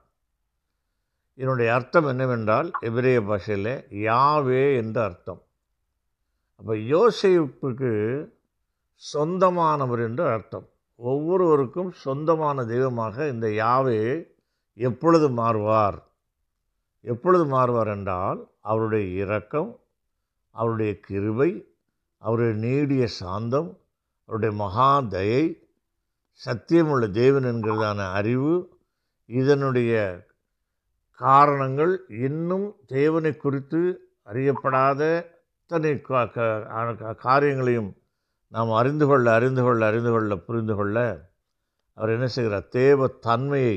இதனுடைய அர்த்தம் என்னவென்றால் எபிரேய பாஷையில் யாவே என்று அர்த்தம். அப்போ யோசிப்புக்கு சொந்தமானவர் என்று அர்த்தம். ஒவ்வொருவருக்கும் சொந்தமான தெய்வமாக இந்த யாவே எப்பொழுது மாறுவார்? எப்பொழுது மாறுவார் என்றால் அவருடைய இரக்கம் அவருடைய கிருபை அவருடைய நீடிய சாந்தம் அவருடைய மகா தயை சத்தியமுள்ள தேவன் என்கிறதான அறிவு இதனுடைய காரணங்கள் இன்னும் தேவனை குறித்து அறியப்படாத இத்தனை கா- கா- காரியங்களையும் நாம் அறிந்து கொள்ள அறிந்து கொள்ள அறிந்து கொள்ள புரிந்து கொள்ள அவர் என்ன செய்கிறார்? தேவ தன்மையை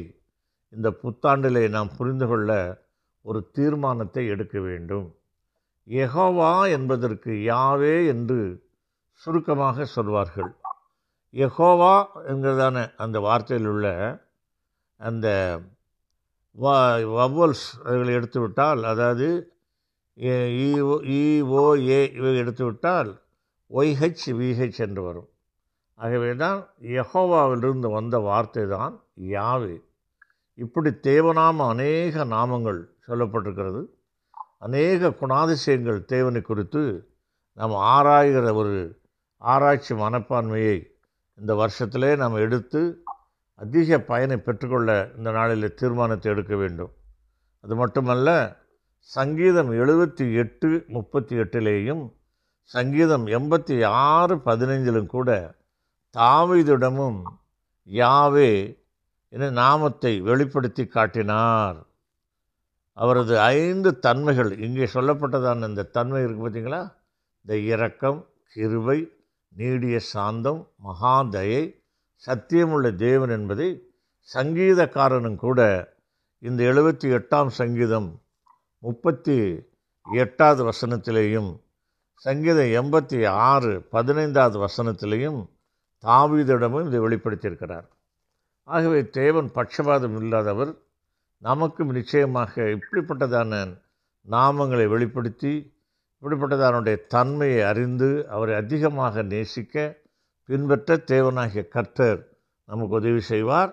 இந்த புத்தாண்டிலே நாம் புரிந்து கொள்ள ஒரு தீர்மானத்தை எடுக்க வேண்டும். யெகோவா என்பதற்கு யாவே என்று சுருக்கமாக சொல்வார்கள். யெகோவா என்கிறதான அந்த வார்த்தையில் உள்ள அந்த வவ்வல்ஸ் அதுகளை எடுத்துவிட்டால் அதாவது இஓஏ இவை எடுத்துவிட்டால் ஒய்ஹெச் விஹெச் என்று வரும். ஆகவே தான் யஹோவாவிலிருந்து வந்த வார்த்தை தான் யாவே. இப்படி தேவநாம அநேக நாமங்கள் சொல்லப்பட்டிருக்கிறது. அநேக குணாதிசயங்கள் தேவனை குறித்து நாம் ஆராய்கிற ஒரு ஆராய்ச்சி மனப்பான்மையை இந்த வருஷத்திலே நாம் எடுத்து அதிக பயனை பெற்றுக்கொள்ள இந்த நாளில் தீர்மானத்தை எடுக்க வேண்டும். அது மட்டுமல்ல சங்கீதம் எழுபத்தி எட்டு முப்பத்தி எட்டிலேயும் சங்கீதம் எண்பத்தி ஆறு பதினைஞ்சிலும் கூட தாவிதிடமும் யாவே என நாமத்தை வெளிப்படுத்தி காட்டினார். அவரது ஐந்து தன்மைகள் இங்கே சொல்லப்பட்டதான இந்த தன்மை இருக்குது பார்த்தீங்களா? இந்த இரக்கம் கிருவை நீடிய சாந்தம் மகாதயை சத்தியமுள்ள தேவன் என்பதை சங்கீதக்காரனும் கூட இந்த எழுபத்தி எட்டாம் சங்கீதம் முப்பத்தி எட்டாவது வசனத்திலேயும் சங்கீதம் எண்பத்தி ஆறு பதினைந்தாவது வசனத்திலேயும் தாவீதிடமும் இதை வெளிப்படுத்தியிருக்கிறார். ஆகவே தேவன் பட்சபாதம் இல்லாதவர் நமக்கும் நிச்சயமாக இப்படிப்பட்டதான நாமங்களை வெளிப்படுத்தி இப்படிப்பட்டதானுடைய தன்மையை அறிந்து அவரை அதிகமாக நேசிக்க பின்பற்ற தேவனாகிய கர்த்தர் நமக்கு உதவி செய்வார்.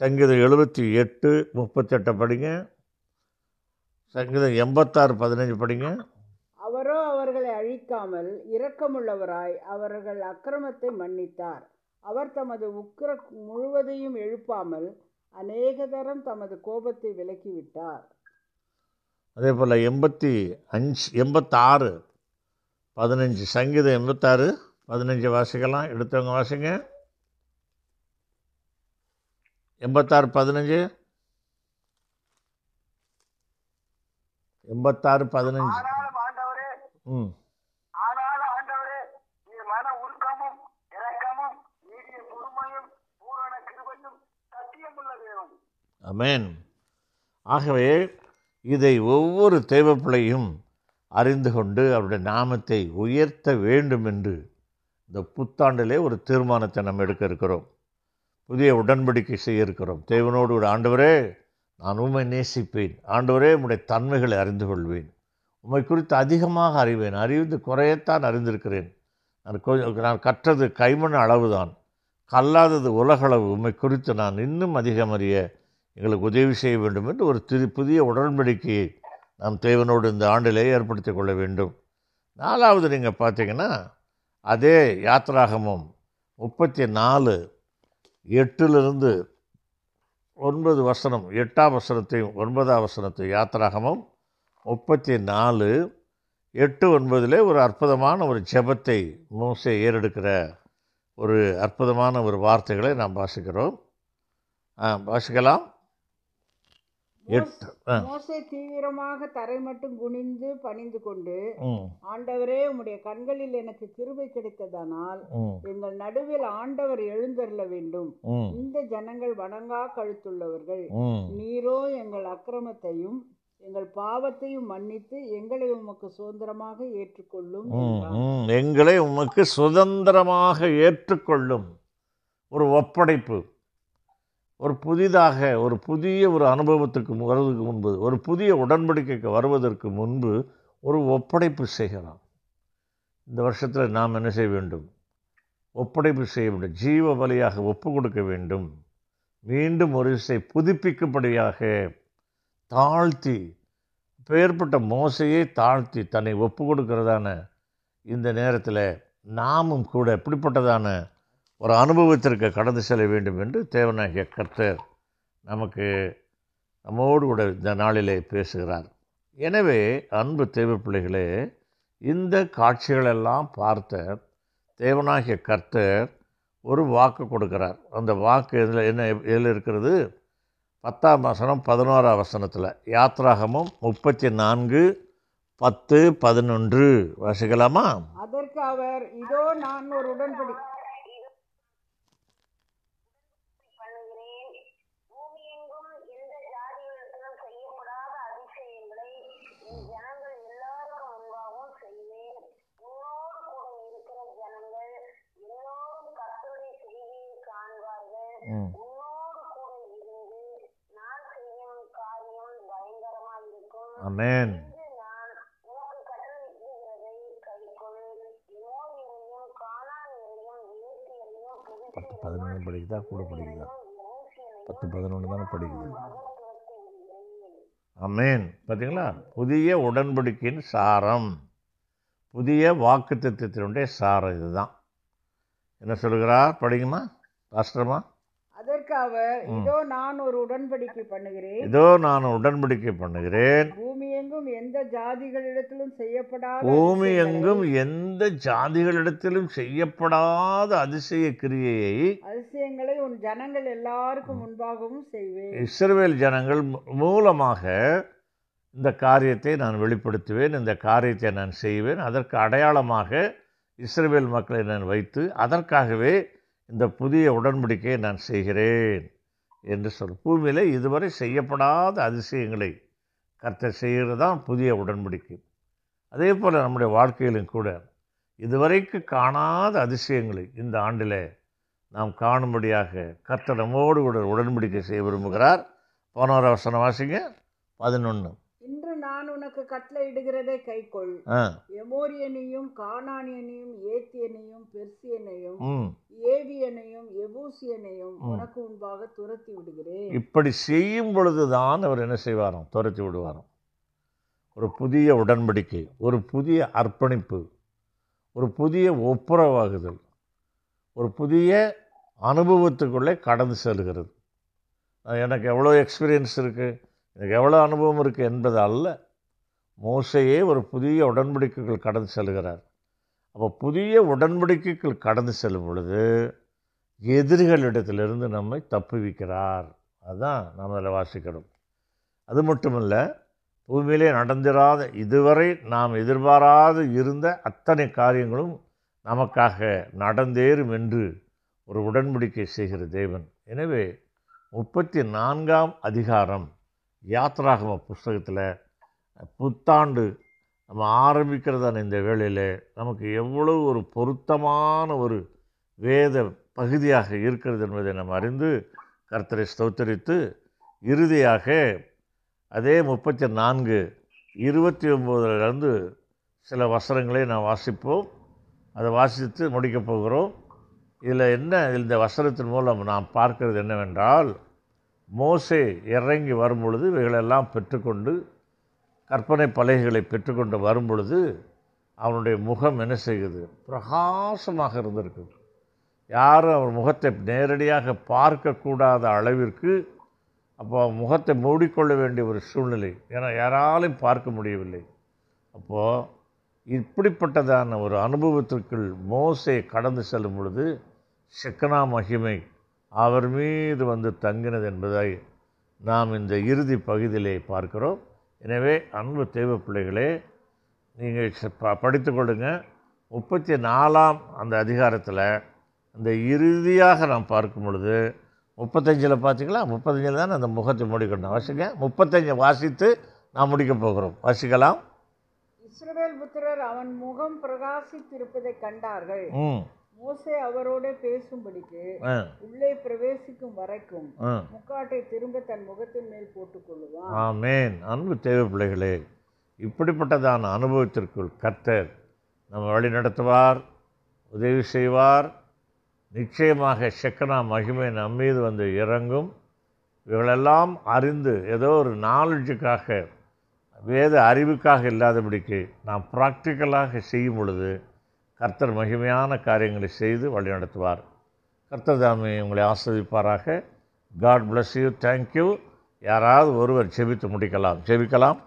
சங்கீதம் எழுபத்தி எட்டு முப்பத்தெட்டை படிங்க. சங்கீதம் எண்பத்தாறு பதினஞ்சு படிங்க. அவரோ அவர்களை அழிக்காமல் இரக்கமுள்ளவராய் அவர்கள் அக்கிரமத்தை மன்னித்தார். அவர் தமது உக்கிர முழுவதையும் எழுப்பாமல் அநேக தரம் தமது கோபத்தை விலக்கிவிட்டார். அதே போல் எண்பத்தி அஞ்சு எண்பத்தாறு பதினஞ்சு சங்கீதம் எண்பத்தாறு பதினஞ்சு வாசிக்கலாம். எடுத்தவங்க வாசிங்க. எண்பத்தாறு பதினஞ்சு. எண்பத்தாறு பதினஞ்சு. ம் ஆனாலும் ஆண்டவரே நீர் மன உருக்கமும் இரக்கமும் நீடிய பொறுமையும் பூரண கிருபையும் சத்தியமுள்ள தேவன் அமேன் ஆகவே இதை ஒவ்வொரு தேவப்பிள்ளையும் அறிந்து கொண்டு அவருடைய நாமத்தை உயர்த்த வேண்டும் என்று இந்த புத்தாண்டிலே ஒரு தீர்மானத்தை நம்ம எடுக்க இருக்கிறோம். புதிய உடன்படிக்கை செய்ய இருக்கிறோம். தேவனோடு ஒரு ஆண்டவரே நான் உம்மை நேசிப்பேன். ஆண்டவரே உடைய தன்மைகளை அறிந்து கொள்வேன். உம்மை குறித்து அதிகமாக அறிவேன். அறிந்து குறையத்தான் அறிந்திருக்கிறேன். நான் கொஞ்சம் நான் கற்றது கைமண் அளவுதான். கல்லாதது உலகளவு. உம்மை குறித்து நான் இன்னும் அதிகம் அறிய எங்களுக்கு உதவி செய்ய வேண்டும் என்று ஒரு திரு புதிய உடன்படிக்கையை நாம் தேவனோடு இந்த ஆண்டிலே ஏற்படுத்தி கொள்ள வேண்டும். நாலாவது நீங்கள் பார்த்தீங்கன்னா அதே யாத்ராகமம் முப்பத்தி நாலு எட்டிலிருந்து ஒன்பது வசனம் எட்டாம் வசனத்தையும் ஒன்பதாம் வசனத்தையும் யாத்ராகமம் முப்பத்தி நாலு எட்டு ஒன்பதிலே ஒரு அற்புதமான ஒரு ஜெபத்தை மோசே ஏறெடுக்கிற ஒரு அற்புதமான ஒரு வார்த்தைகளை நாம் வாசிக்கிறோம். வாசிக்கலாம். எட்டு மோசே தீவிரமாக தரை மட்டும் குனிந்து பணிந்து கொண்டு ஆண்டவரே உம்முடைய கண்களில் எனக்கு கிருபை கிடைத்ததானால் எங்கள் நடுவில் ஆண்டவர் எழுந்தருள வேண்டும். இந்த ஜனங்கள் வணங்கா கழுத்துள்ளவர்கள். நீரோ எங்கள் அக்கிரமத்தையும் எங்கள் பாவத்தையும் மன்னித்து எங்களை உமக்கு சுதந்திரமாக ஏற்றுக்கொள்ளும். எங்களை உமக்கு சுதந்திரமாக ஏற்றுக்கொள்ளும் ஒரு ஒப்படைப்பு. ஒரு புதிதாக ஒரு புதிய ஒரு அனுபவத்துக்கு வருவதற்கு முன்பு ஒரு புதிய உடன்படிக்கைக்கு வருவதற்கு முன்பு ஒரு ஒப்படைப்பு செய்கிறான் இந்த வருஷத்தில் நாம் என்ன செய்ய வேண்டும்? ஒப்படைப்பு செய்ய வேண்டும். ஜீவ வழியாக ஒப்பு கொடுக்க வேண்டும். மீண்டும் ஒரு இசை புதுப்பிக்கும்படியாக தாழ்த்தி பேர்பட்ட மோசையை தாழ்த்தி தன்னை ஒப்பு கொடுக்கிறதான இந்த நேரத்தில் நாமும் கூட இப்படிப்பட்டதான ஒரு அனுபவத்திற்கு கடந்து செல்ல வேண்டும் என்று தேவனாகிய கர்த்தர் நமக்கு நம்மோடு கூட இந்த நாளிலே பேசுகிறார். எனவே அன்பு தேவ பிள்ளைகளே இந்த காட்சிகளெல்லாம் பார்த்த தேவனாகிய கர்த்தர் ஒரு வாக்கு கொடுக்கிறார். அந்த வாக்கு இதில் என்ன எதில் இருக்கிறது? பத்தாம் வசனம் பதினோராம் வசனத்தில். யாத்ராகமும் முப்பத்தி நான்கு பத்து பதினொன்று. வாசிக்கலாமா? அதற்கு அவர் இதோ நான் ஒரு உடன்படி. அமேன் பத்து பதினொன்று படிக்குதா? கூட படிக்குதா? பத்து பதினொன்று தானே படிக்குது. அமேன் பார்த்தீங்களா புதிய உடன்படிக்கையின் சாரம். புதிய வாக்கு திட்டத்தினுடைய சாரம் இதுதான். என்ன சொல்கிறார் படிக்குமா? ராஷ்டிரமா அவர் இதோ நான் ஒரு உடன்படிக்கை பண்ணுகிறேன். இதோ நான் உடன்படிக்கை பண்ணுகிறேன். பூமி எங்கும் எந்த ஜாதிகளிடத்திலும் செய்யப்படாத பூமி எங்கும் எந்த ஜாதிகளிடத்திலும் செய்யப்படாத அதிசய கிரியையை அதிசயங்களை உன் ஜனங்கள் எல்லாருக்கும் முன்பாகவும் செய்வேன். இஸ்ரவேல் ஜனங்கள் மூலமாக இந்த காரியத்தை நான் வெளிப்படுத்துவேன் இந்த காரியத்தை நான் செய்வேன். அதற்கு அடையாளமாக இஸ்ரவேல் மக்களை நான் வைத்து அதற்காகவே இந்த புதிய உடன்படிக்கையை நான் செய்கிறேன் என்று சொல் பூமியில் இதுவரை செய்யப்படாத அதிசயங்களை கர்த்தர் செய்கிறது தான் புதிய உடன்படிக்கை. அதே போல் நம்முடைய வாழ்க்கையிலும் கூட இதுவரைக்கு காணாத அதிசயங்களை இந்த ஆண்டில் நாம் காணும்படியாக கர்த்தர் நம்மோடு கூட உடன்படிக்கை செய்ய விரும்புகிறார். போனவர அவசரம் வாசிங்க. பதினொன்று நான் உனக்கு கட்டளை இடுகிறதை கைக்கொள். எமோரியனையும் கானானியனையும் ஏத்தியனையும் பெர்சியனையும் ஏவியனையும் எபூசியனையும் உனக்கு முன்பாக துரத்தி விடுகிறேன். இப்படி செய்யும் பொழுதுதான் அவர் என்ன செய்வாராம்? துரத்தி விடுவாராம். ஒரு புதிய உடன்படிக்கை ஒரு புதிய அர்ப்பணிப்பு ஒரு புதிய ஒப்புரவாகுதல் ஒரு புதிய அனுபவத்துக்குள்ளே கடந்து செல்கிறது. எனக்கு எவ்வளோ எக்ஸ்பீரியன்ஸ் இருக்குது எனக்கு எவ்வளோ அனுபவம் இருக்குது என்பது அல்ல. மோசையே ஒரு புதிய உடன்படிக்கைகள் கடந்து செல்கிறார். அப்போ புதிய உடன்படிக்கைகள் கடந்து செல்லும் பொழுது எதிரிகளிடத்திலிருந்து நம்மை தப்புவிக்கிறார். அதுதான் நாம் அதில் வாசிக்கணும். அது மட்டுமல்ல பூமியிலே நடந்திராத இதுவரை நாம் எதிர்பாராது இருந்த அத்தனை காரியங்களும் நமக்காக நடந்தேறும் என்று ஒரு உடன்படிக்கை செய்கிற தேவன். எனவே முப்பத்தி நான்காம் அதிகாரம் யாத்ராகம புஸ்தகத்தில் புத்தாண்டு நம்ம ஆரம்பிக்கிறதான இந்த வேளையில்? நமக்கு எவ்வளவு ஒரு பொருத்தமான ஒரு வேத பகுதியாக இருக்கிறது என்பதை நாம் அறிந்து கர்த்தரை ஸ்தோத்தரித்து இறுதியாக அதே முப்பத்தி நான்கு இருபத்தி ஒம்போதுலேருந்து சில வசனங்களை நாம் வாசிப்போம். அதை வாசித்து முடிக்கப் போகிறோம். இதில் என்ன? இந்த வசனத்தின் மூலம் நாம் பார்க்கிறது என்னவென்றால் மோசே இறங்கி வரும் பொழுது இவைகளெல்லாம் பெற்றுக்கொண்டு கற்பனை பலகைகளை பெற்றுக்கொண்டு வரும்பொழுது அவனுடைய முகம் என்ன செய்கிறது பிரகாசமாக இருந்திருக்கு யாரும் அவர் முகத்தை நேரடியாக பார்க்கக்கூடாத அளவிற்கு அப்போ முகத்தை மூடிக்கொள்ள வேண்டிய ஒரு சூழ்நிலை. ஏன்னா யாராலையும் பார்க்க முடியவில்லை. அப்போது இப்படிப்பட்டதான ஒரு அனுபவத்திற்குள் மோசை கடந்து செல்லும் பொழுது செக்கனா மகிமை அவர் மீது வந்து தங்கினது என்பதை நாம் இந்த இறுதி பகுதியிலே பார்க்கிறோம். எனவே அன்பு தேவ பிள்ளைகளே நீங்கள் படித்து கொள்ளுங்க. முப்பத்தி நாலாம் அந்த அதிகாரத்தில் அந்த இறுதியாக நாம் பார்க்கும் பொழுது முப்பத்தஞ்சில் பார்த்தீங்களா முப்பத்தஞ்சில் தான் அந்த முகத்தை மூடிக்கணும் வாசிங்க. முப்பத்தஞ்சை வாசித்து நாம் முடிக்க போகிறோம். வாசிக்கலாம். இஸ்ரவேல் புத்திரர் அவன் முகம் பிரகாசித்திருப்பதை கண்டார்கள். ம். மோசே அவரோட பேசும்படிக்கு உள்ளே பிரவேசிக்கும் வரைக்கும் முக்காட்டை திரும்ப தன் முகத்தின் மேல் போட்டுக் கொள்ளுவான் ஆமேன். அன்பு தேவை பிள்ளைகளே இப்படிப்பட்டதான அனுபவத்திற்குள் கர்த்தர் நம்ம வழி நடத்துவார் உதவி செய்வார். நிச்சயமாக செக்கனா மகிமை நம்மீது வந்து இறங்கும். இவர்களெல்லாம் அறிந்து ஏதோ ஒரு நாலேஜுக்காக வேத அறிவுக்காக இல்லாதபடிக்கு நாம் ப்ராக்டிக்கலாக செய்யும் பொழுது கர்த்தர் மகிமையான காரியங்களை செய்து வழிநடத்துவார். கர்த்தர் தாமே உங்களை ஆஸ்வதிப்பாராக God bless you thank you யாராவது ஒருவர் செபித்து முடிக்கலாம். செபிக்கலாம்